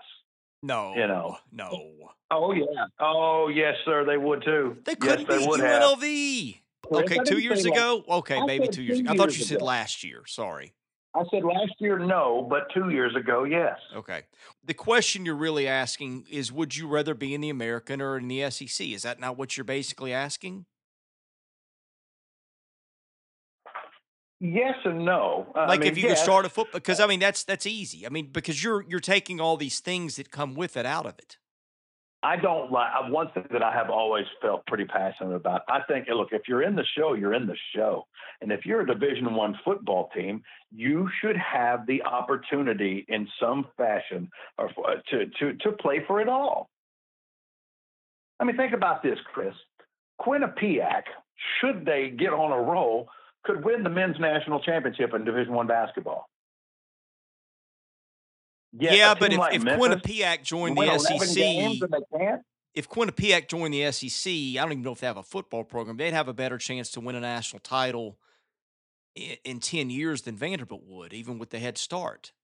No, you know, no. Oh yeah. Oh yes, sir. They would too. They couldn't yes, beat UNLV. Have. Okay, two years ago. Okay, I maybe two years. ago. I thought you said ago. last year. Sorry. I said last year, no, but two years ago, yes. Okay. The question you're really asking is would you rather be in the American or in the SEC? Is that not what you're basically asking? Yes and no. Uh, like I mean, if you yes. start a football, because I mean that's that's easy. I mean because you're you're taking all these things that come with it out of it. I don't like uh, one thing that I have always felt pretty passionate about. I think, look, if you're in the show, you're in the show, and if you're a Division One football team, you should have the opportunity in some fashion or uh, to to to play for it all. I mean, think about this, Chris. Quinnipiac, should they get on a roll, could win the men's national championship in Division One basketball. Yet yeah, but if, like if Memphis, Quinnipiac joined the SEC, if Quinnipiac joined the SEC, I don't even know if they have a football program. They'd have a better chance to win a national title in, in ten years than Vanderbilt would, even with the head start.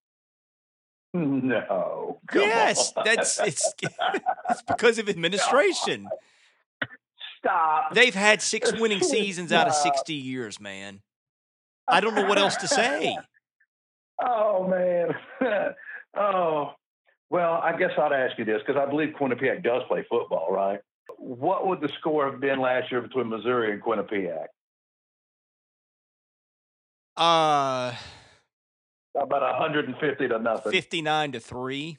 No. yes, on. that's it's it's because of administration. Stop. They've had six winning seasons out of 60 years, man. I don't know what else to say. Oh, man. oh, Well, I guess I'd ask you this because I believe Quinnipiac does play football, right? What would the score have been last year between Missouri and Quinnipiac? Uh, about 150 to nothing. 59 to 3.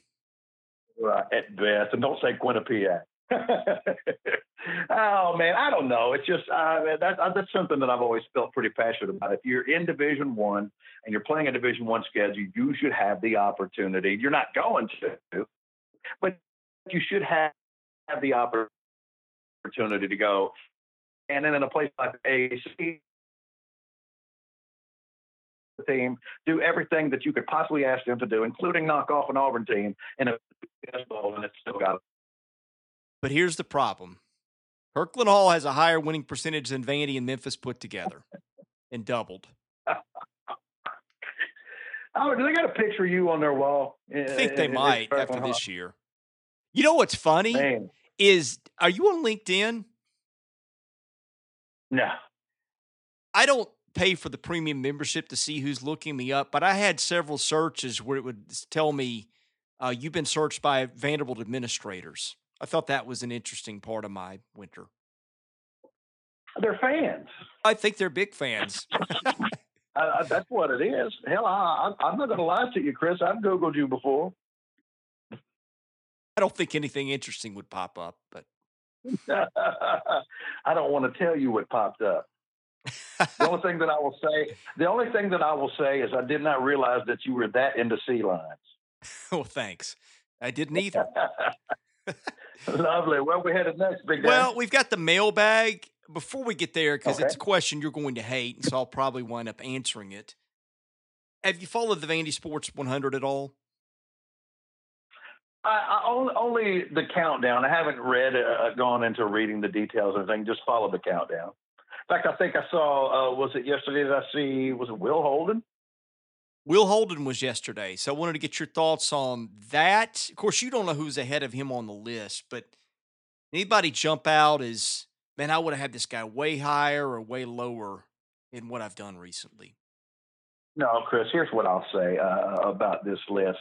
Right, at best. And don't say Quinnipiac. oh man, I don't know. It's just uh, that, uh, that's something that I've always felt pretty passionate about. If you're in Division One and you're playing a Division One schedule, you should have the opportunity. You're not going to, but you should have, have the opportunity to go. And then in a place like AC, team, do everything that you could possibly ask them to do, including knock off an Auburn team in a bowl, and it's still got. But here's the problem: Kirkland Hall has a higher winning percentage than Vandy and Memphis put together, and doubled. oh, do they got a picture of you on their wall? I think they might after Hall. this year. You know what's funny Man. is, are you on LinkedIn? No. I don't pay for the premium membership to see who's looking me up, but I had several searches where it would tell me uh, you've been searched by Vanderbilt administrators. I thought that was an interesting part of my winter. They're fans. I think they're big fans. uh, that's what it is. Hell, I, am not going to lie to you, Chris. I've Googled you before. I don't think anything interesting would pop up, but I don't want to tell you what popped up the only thing that I will say, the only thing that I will say is I did not realize that you were that into sea lions. well, thanks. I didn't either. Lovely. Well, we headed next, Big Well, we've got the mailbag. Before we get there, because okay. it's a question you're going to hate, and so I'll probably wind up answering it. Have you followed the Vandy Sports 100 at all? I, I only, only, the countdown. I haven't read, uh, gone into reading the details or anything. Just follow the countdown. In fact, I think I saw, uh, was it yesterday that I see, was it Will Holden? Will Holden was yesterday. So I wanted to get your thoughts on that. Of course, you don't know who's ahead of him on the list, but anybody jump out as, man, I would have had this guy way higher or way lower in what I've done recently? No, Chris, here's what I'll say uh, about this list.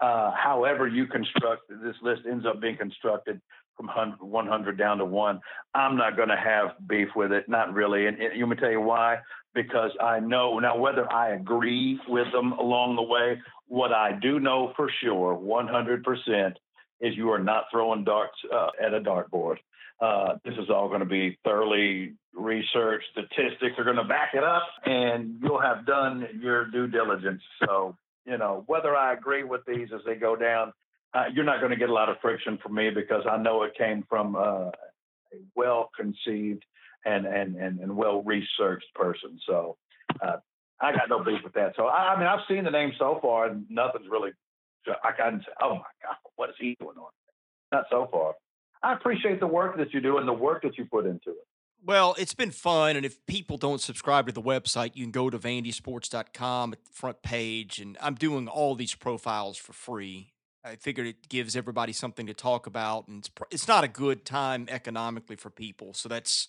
Uh, however, you construct this list ends up being constructed from 100 down to one. I'm not going to have beef with it, not really. And, let me tell you why. Because I know now whether I agree with them along the way. What I do know for sure, 100%, is you are not throwing darts uh, at a dartboard. Uh, this is all going to be thoroughly researched. Statistics are going to back it up, and you'll have done your due diligence. So, you know, whether I agree with these as they go down, uh, you're not going to get a lot of friction from me because I know it came from uh, a well conceived and, and, and, and well researched person. So uh, I got no beef with that. So I, I, mean, I've seen the name so far, and nothing's really. I can say, oh my God, what is he doing on? Not so far. I appreciate the work that you do and the work that you put into it. Well, it's been fun. And if people don't subscribe to the website, you can go to vandysports.com at the front page. And I'm doing all these profiles for free. I figured it gives everybody something to talk about, and it's, it's not a good time economically for people. So that's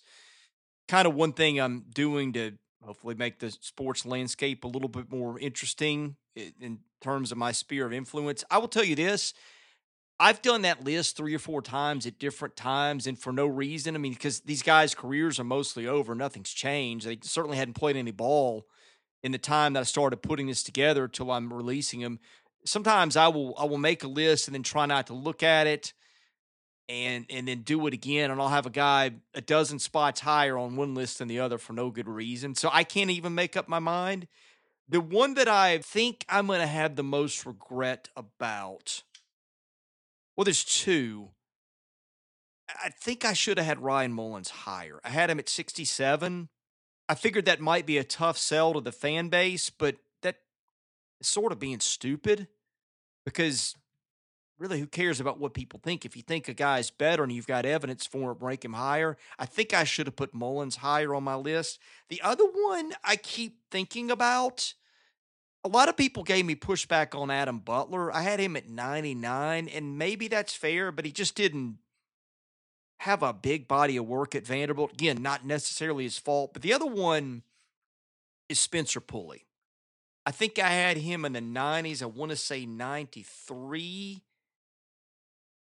kind of one thing I'm doing to hopefully make the sports landscape a little bit more interesting in terms of my sphere of influence. I will tell you this. I've done that list three or four times at different times and for no reason. I mean, because these guys' careers are mostly over, nothing's changed. They certainly hadn't played any ball in the time that I started putting this together till I'm releasing them sometimes I will I will make a list and then try not to look at it and and then do it again and I'll have a guy a dozen spots higher on one list than the other for no good reason. So I can't even make up my mind. The one that I think I'm going to have the most regret about well there's two. I think I should have had Ryan Mullins higher. I had him at 67. I figured that might be a tough sell to the fan base, but sort of being stupid because really who cares about what people think? If you think a guy's better and you've got evidence for it rank him higher. I think i should have put mullins higher on my list. The other one i keep thinking about a lot of people gave me pushback on adam butler. I had him at 99 and maybe that's fair but he just didn't have a big body of work at vanderbilt. Again not necessarily his fault but the other one is spencer pulley I think I had him in the 90s. I want to say 93.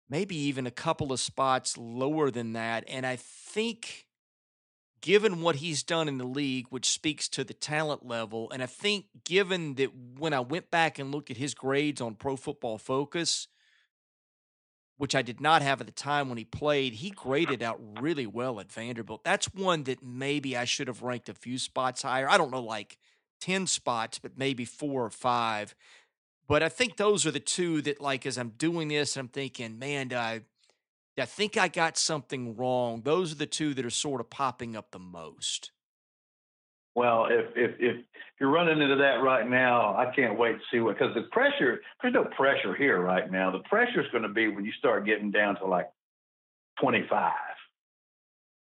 maybe even a couple of spots lower than that. And I think, given what he's done in the league, which speaks to the talent level, and I think given that when I went back and looked at his grades on Pro Football Focus, which I did not have at the time when he played, he graded out really well at Vanderbilt. That's one that maybe I should have ranked a few spots higher. I don't know, like 10 spots, but maybe four or five. But I think those are the two that, like, as I'm doing this, I'm thinking, man, I, I think I got something wrong. Those are the two that are sort of popping up the most. Well, if if if you're running into that right now, I can't wait to see what because the pressure there's no pressure here right now. The pressure is going to be when you start getting down to like 25,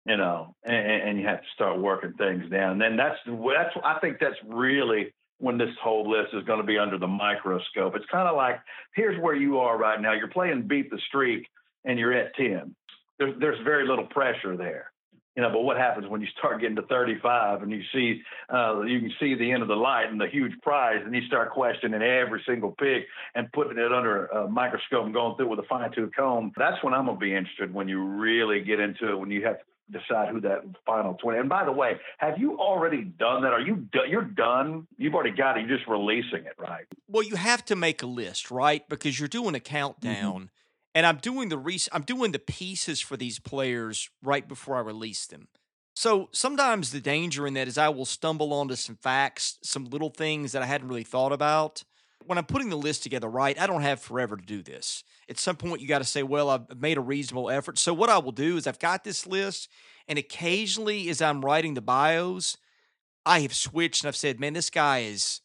you know, and, and you have to start working things down. And then that's that's I think that's really when this whole list is going to be under the microscope. It's kind of like here's where you are right now. You're playing beat the streak and you're at 10. There's there's very little pressure there you know, but what happens when you start getting to 35 and you see, uh, you can see the end of the light and the huge prize, and you start questioning every single pick and putting it under a microscope and going through it with a fine tooth comb. That's when I'm gonna be interested when you really get into it when you have to decide who that final 20. And by the way, have you already done that? Are you do- you're done? You've already got it. You're just releasing it, right? Well, you have to make a list, right? Because you're doing a countdown. Mm-hmm and I'm doing the re- I'm doing the pieces for these players right before I release them. So sometimes the danger in that is I will stumble onto some facts, some little things that I hadn't really thought about. When I'm putting the list together, right, I don't have forever to do this. At some point, you got to say, well, I've made a reasonable effort. So what I will do is I've got this list, and occasionally as I'm writing the bios, I have switched and I've said, man, this guy is,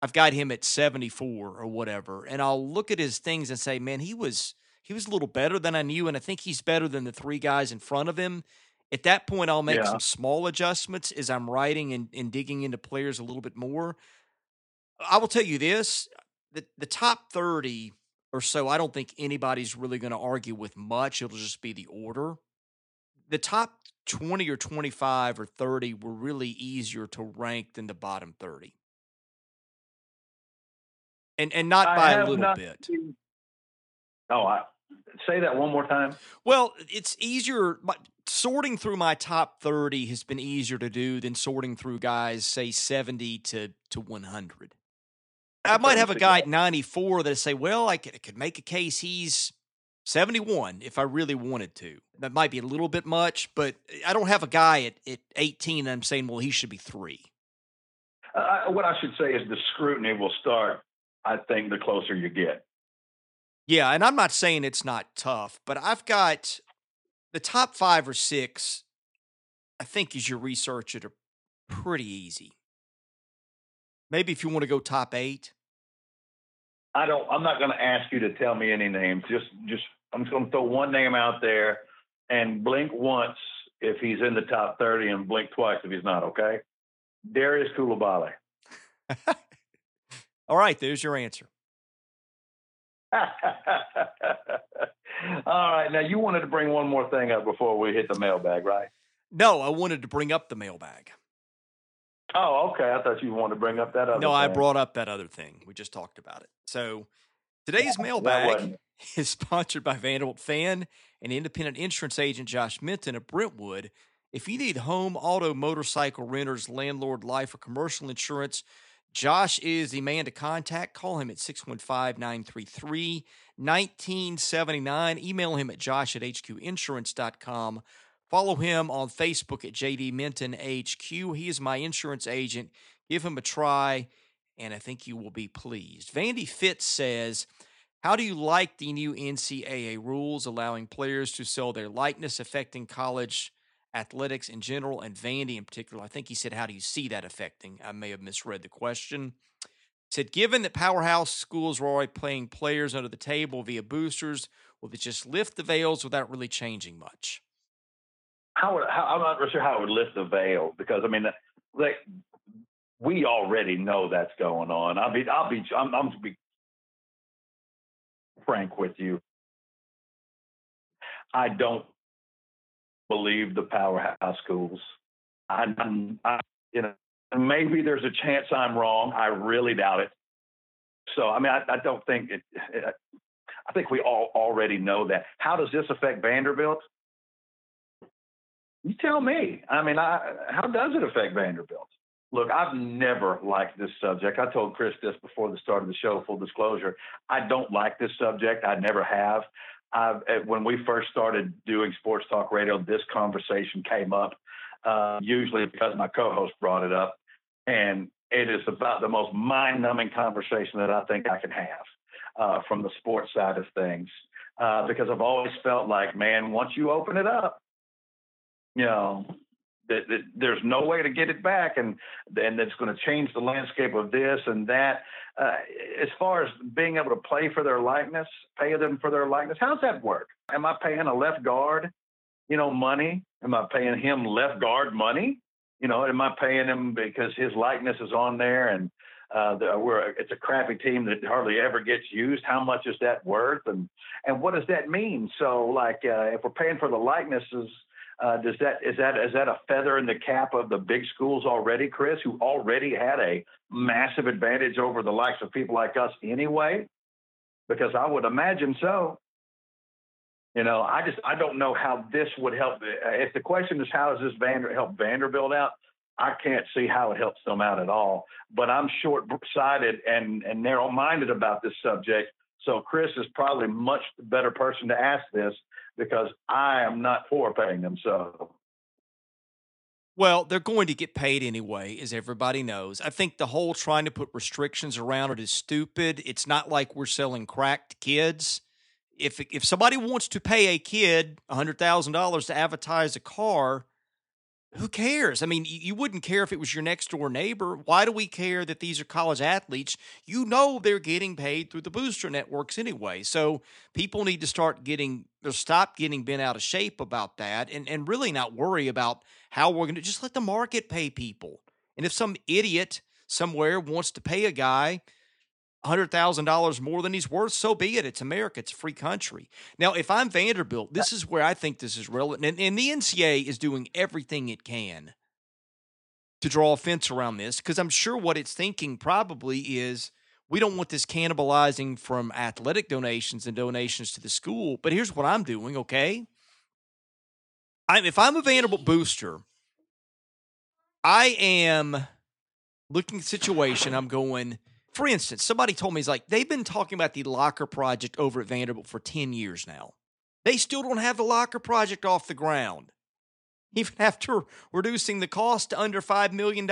I've got him at 74 or whatever. And I'll look at his things and say, man, he was he was a little better than I knew, and I think he's better than the three guys in front of him. At that point, I'll make yeah. some small adjustments as I'm writing and, and digging into players a little bit more. I will tell you this the, the top 30 or so, I don't think anybody's really going to argue with much. It'll just be the order. The top 20 or 25 or 30 were really easier to rank than the bottom 30. And and not by a little bit. Seen, oh, I, say that one more time. Well, it's easier. Sorting through my top 30 has been easier to do than sorting through guys, say, 70 to, to 100. I might have a guy at 94 that I say, well, I could, I could make a case he's 71 if I really wanted to. That might be a little bit much, but I don't have a guy at, at 18 I'm saying, well, he should be three. Uh, what I should say is the scrutiny will start, I think, the closer you get. Yeah, and I'm not saying it's not tough, but I've got the top five or six. I think as you research it are pretty easy. Maybe if you want to go top eight. I don't. I'm not going to ask you to tell me any names. Just, just I'm just going to throw one name out there, and blink once if he's in the top 30, and blink twice if he's not. Okay. Darius Coulibaly. All right, there's your answer. All right. Now, you wanted to bring one more thing up before we hit the mailbag, right? No, I wanted to bring up the mailbag. Oh, okay. I thought you wanted to bring up that other No, thing. I brought up that other thing. We just talked about it. So today's mailbag is sponsored by Vanderbilt Fan and independent insurance agent Josh Minton of Brentwood. If you need home, auto, motorcycle renters, landlord, life, or commercial insurance, Josh is the man to contact. Call him at 615 933 1979. Email him at josh at hqinsurance.com. Follow him on Facebook at JD Minton HQ. He is my insurance agent. Give him a try, and I think you will be pleased. Vandy Fitz says, How do you like the new NCAA rules allowing players to sell their likeness affecting college? athletics in general and Vandy in particular. I think he said, How do you see that affecting? I may have misread the question. said, Given that powerhouse schools are already playing players under the table via boosters, will it just lift the veils without really changing much? How, how I'm not sure how it would lift the veil because I mean, like we already know that's going on. I'll be, I'll be, I'm, I'm be frank with you. I don't believe the powerhouse schools. I, I, you know, maybe there's a chance I'm wrong. I really doubt it. So, I mean, I, I don't think it, it, I think we all already know that. How does this affect Vanderbilt? You tell me. I mean, I, how does it affect Vanderbilt? Look, I've never liked this subject. I told Chris this before the start of the show, full disclosure. I don't like this subject. I never have. I've, eh, when we first started doing sports talk radio, this conversation came up, uh, usually because my co host brought it up. And it is about the most mind numbing conversation that I think I can have uh, from the sports side of things. Uh, because I've always felt like, man, once you open it up, you know, that, that, there's no way to get it back, and and it's going to change the landscape of this and that. Uh, as far as being able to play for their likeness, pay them for their likeness, how does that work? Am I paying a left guard, you know, money? Am I paying him left guard money? You know, am I paying him because his likeness is on there and uh, the, we're it's a crappy team that hardly ever gets used. How much is that worth, and and what does that mean? So, like, uh, if we're paying for the likenesses uh, does that is that is that a feather in the cap of the big schools already, Chris, who already had a massive advantage over the likes of people like us anyway? Because I would imagine so. You know, I just I don't know how this would help. If the question is how does this Vander, help Vanderbilt out, I can't see how it helps them out at all. But I'm short-sighted and and narrow-minded about this subject. So Chris is probably much better person to ask this because I am not for paying them so. Well, they're going to get paid anyway, as everybody knows. I think the whole trying to put restrictions around it is stupid. It's not like we're selling crack to kids. If if somebody wants to pay a kid hundred thousand dollars to advertise a car, who cares? I mean, you wouldn't care if it was your next door neighbor. Why do we care that these are college athletes? You know they're getting paid through the booster networks anyway. So people need to start getting or stop getting bent out of shape about that and, and really not worry about how we're going to just let the market pay people. And if some idiot somewhere wants to pay a guy $100,000 more than he's worth, so be it. It's America. It's a free country. Now, if I'm Vanderbilt, uh this is where I think this is relevant. And, and the NCAA is doing everything it can to draw a fence around this because I'm sure what it's thinking probably is we don't want this cannibalizing from athletic donations and donations to the school. But here's what I'm doing, okay? I'm, if I'm a Vanderbilt booster, I am looking at the situation, I'm going – for instance, somebody told me he's like they've been talking about the locker project over at Vanderbilt for 10 years now. They still don't have the locker project off the ground. Even after reducing the cost to under $5 million,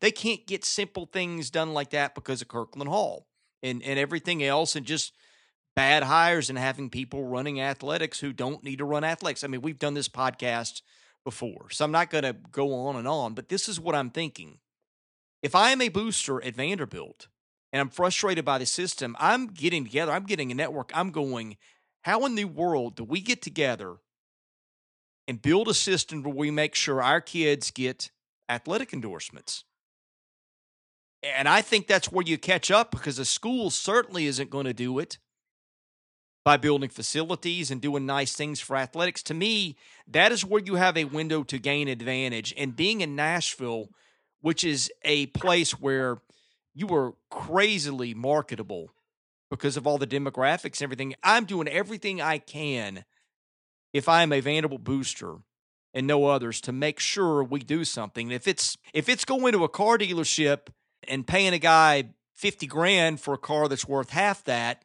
they can't get simple things done like that because of Kirkland Hall and, and everything else, and just bad hires and having people running athletics who don't need to run athletics. I mean, we've done this podcast before, so I'm not going to go on and on, but this is what I'm thinking. If I am a booster at Vanderbilt, and I'm frustrated by the system, I'm getting together, I'm getting a network, I'm going, how in the world do we get together and build a system where we make sure our kids get athletic endorsements? And I think that's where you catch up because the school certainly isn't going to do it by building facilities and doing nice things for athletics. To me, that is where you have a window to gain advantage. And being in Nashville, which is a place where you were crazily marketable because of all the demographics and everything. I'm doing everything I can if I'm a Vanderbilt booster and no others to make sure we do something. If it's if it's going to a car dealership and paying a guy 50 grand for a car that's worth half that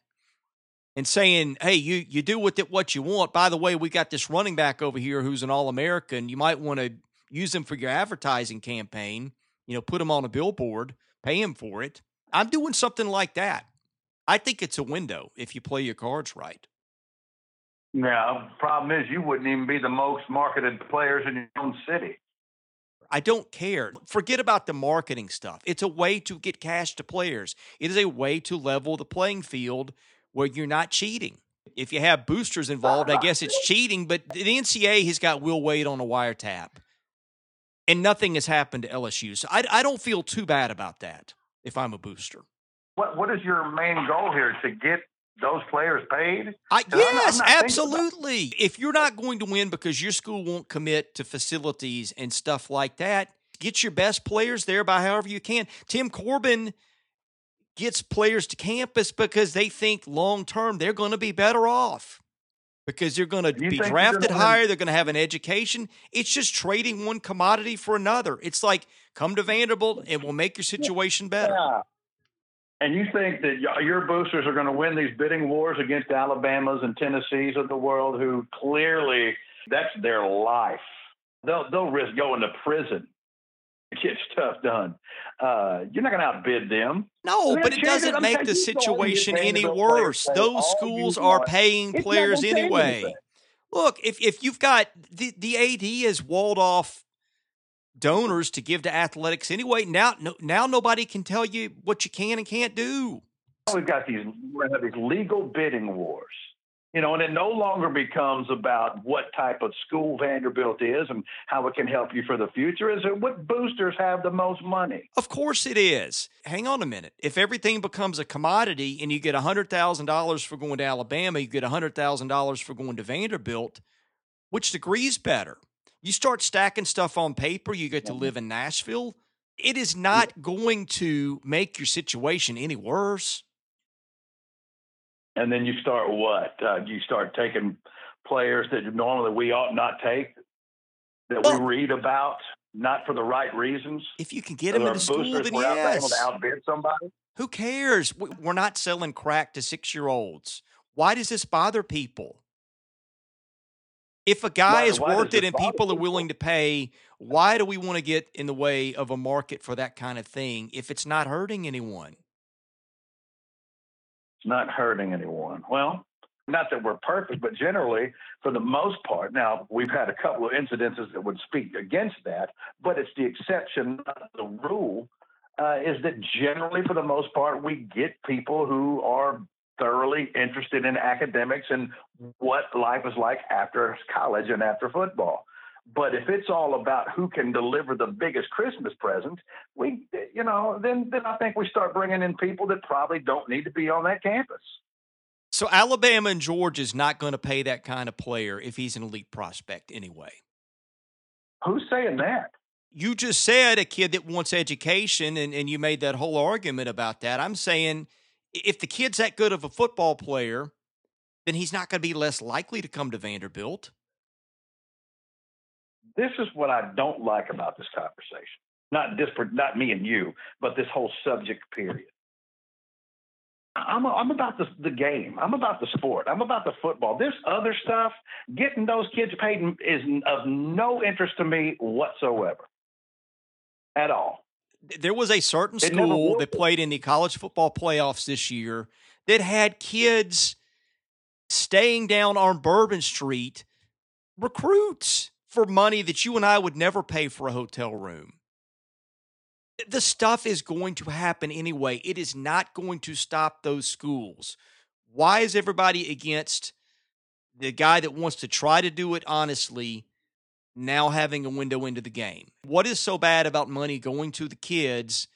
and saying, "Hey, you you do with it what you want. By the way, we got this running back over here who's an all-American. You might want to use him for your advertising campaign, you know, put him on a billboard." Pay him for it. I'm doing something like that. I think it's a window if you play your cards right. Yeah, um, problem is you wouldn't even be the most marketed players in your own city. I don't care. Forget about the marketing stuff. It's a way to get cash to players. It is a way to level the playing field where you're not cheating. If you have boosters involved, I guess it's cheating, but the NCAA has got Will Wade on a wiretap and nothing has happened to LSU. So I, I don't feel too bad about that if I'm a booster. What What is your main goal here? To get those players paid? I, yes, I'm I'm absolutely. If you're not going to win because your school won't commit to facilities and stuff like that, get your best players there by however you can. Tim Corbin gets players to campus because they think long term they're going to be better off because they're going to be drafted higher. They're going to have an education. It's just trading one commodity for another. It's like come to Vanderbilt and we'll make your situation better. Yeah. And you think that your boosters are going to win these bidding wars against Alabamas and Tennessees of the world, who clearly that's their life. They'll they'll risk going to prison get stuff done. Uh, you're not going to outbid them. No, but it doesn't it. make the situation any worse. Those schools are paying players anyway. Look, if if you've got the the AD has walled off donors to give to athletics anyway, now no, now nobody can tell you what you can and can't do. We've got these we have these legal bidding wars you know, and it no longer becomes about what type of school Vanderbilt is and how it can help you for the future. Is it what boosters have the most money? Of course it is. Hang on a minute. If everything becomes a commodity and you get $100,000 for going to Alabama, you get $100,000 for going to Vanderbilt, which degree is better? You start stacking stuff on paper, you get to mm-hmm. live in Nashville. It is not going to make your situation any worse and then you start what? Uh, you start taking players that normally we ought not take, that well, we read about, not for the right reasons. If you can get them into school, then yes. to outbid somebody. Who cares? We're not selling crack to six year olds. Why does this bother people? If a guy why, is why worth it and people are willing to pay, why do we want to get in the way of a market for that kind of thing if it's not hurting anyone? It's not hurting anyone. Well, not that we're perfect, but generally, for the most part, now we've had a couple of incidences that would speak against that, but it's the exception, not the rule. Uh, is that generally, for the most part, we get people who are thoroughly interested in academics and what life is like after college and after football. But if it's all about who can deliver the biggest Christmas present, we, you know, then then I think we start bringing in people that probably don't need to be on that campus. So Alabama and Georgia is not going to pay that kind of player if he's an elite prospect anyway. Who's saying that? You just said a kid that wants education, and, and you made that whole argument about that. I'm saying if the kid's that good of a football player, then he's not going to be less likely to come to Vanderbilt this is what I don't like about this conversation. Not this, not me and you, but this whole subject period. I'm, I'm about the, the game. I'm about the sport. I'm about the football. This other stuff, getting those kids paid is of no interest to me whatsoever, at all. There was a certain school that played in the college football playoffs this year that had kids staying down on Bourbon Street, recruits for money that you and I would never pay for a hotel room. The stuff is going to happen anyway. It is not going to stop those schools. Why is everybody against the guy that wants to try to do it honestly now having a window into the game? What is so bad about money going to the kids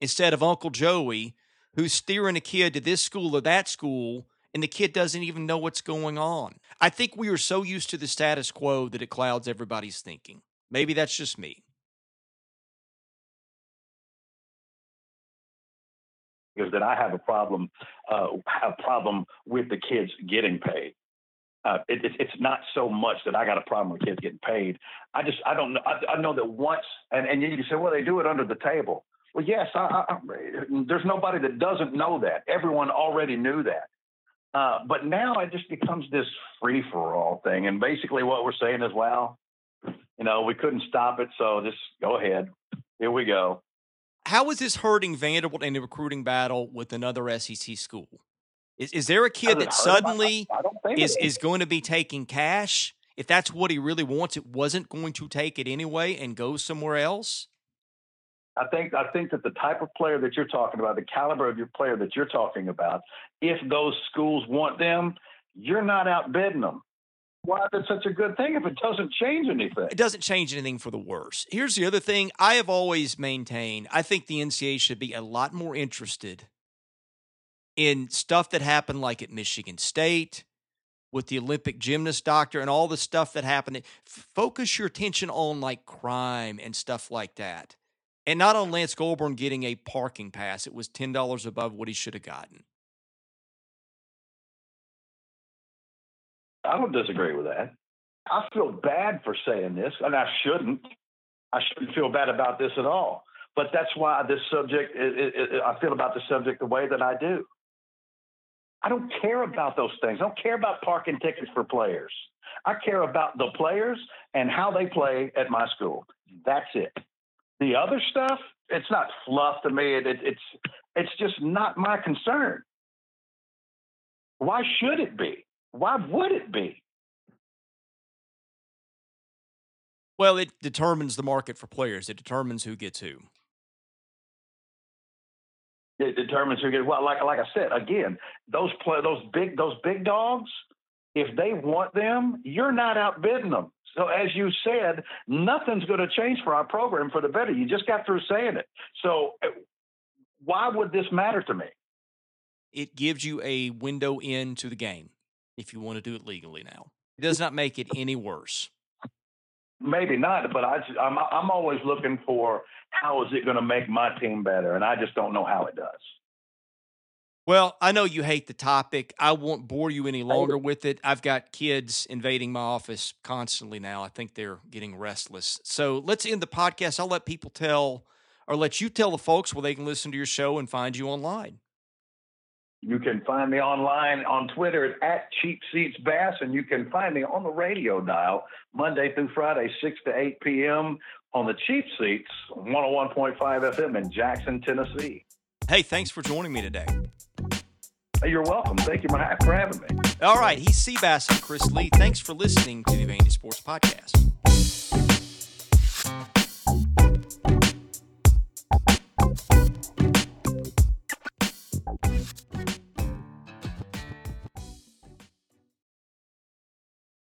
instead of Uncle Joey, who's steering a kid to this school or that school and the kid doesn't even know what's going on. I think we are so used to the status quo that it clouds everybody's thinking. Maybe that's just me. Because that I have a problem, uh, problem with the kids getting paid. Uh, it, it's not so much that I got a problem with kids getting paid. I just I don't know. I, I know that once, and, and you say, well, they do it under the table. Well, yes, I, I, there's nobody that doesn't know that. Everyone already knew that. Uh, but now it just becomes this free for all thing. And basically, what we're saying is, well, you know, we couldn't stop it, so just go ahead. Here we go. How is this hurting Vanderbilt in the recruiting battle with another SEC school? Is, is there a kid that suddenly I, I is, is going to be taking cash? If that's what he really wants, it wasn't going to take it anyway and go somewhere else? I think I think that the type of player that you're talking about, the caliber of your player that you're talking about, if those schools want them, you're not outbidding them. Why is it such a good thing if it doesn't change anything? It doesn't change anything for the worse. Here's the other thing I have always maintained I think the NCAA should be a lot more interested in stuff that happened like at Michigan State with the Olympic gymnast doctor and all the stuff that happened. Focus your attention on like crime and stuff like that And not on Lance Goulbourne getting a parking pass. It was $10 above what he should have gotten. I don't disagree with that. I feel bad for saying this, and I shouldn't. I shouldn't feel bad about this at all. But that's why this subject, it, it, I feel about the subject the way that I do. I don't care about those things. I don't care about parking tickets for players. I care about the players and how they play at my school. That's it. The other stuff, it's not fluff to me. It, it, it's it's just not my concern. Why should it be? Why would it be? Well, it determines the market for players. It determines who gets who. It determines who gets well. Like like I said again, those play those big those big dogs. If they want them, you're not outbidding them. So as you said, nothing's going to change for our program for the better. You just got through saying it. So uh, why would this matter to me? It gives you a window into the game if you want to do it legally now. It does not make it any worse. Maybe not, but I, I'm I'm always looking for how is it going to make my team better, and I just don't know how it does. Well, I know you hate the topic. I won't bore you any longer with it. I've got kids invading my office constantly now. I think they're getting restless. So let's end the podcast. I'll let people tell, or let you tell the folks where they can listen to your show and find you online. You can find me online on Twitter at Cheap Seats Bass, and you can find me on the radio dial Monday through Friday, 6 to 8 p.m. on the Cheap Seats, 101.5 FM in Jackson, Tennessee. Hey, thanks for joining me today. You're welcome. Thank you for having me. All right, he's Seabass and Chris Lee. Thanks for listening to the Vandy Sports Podcast.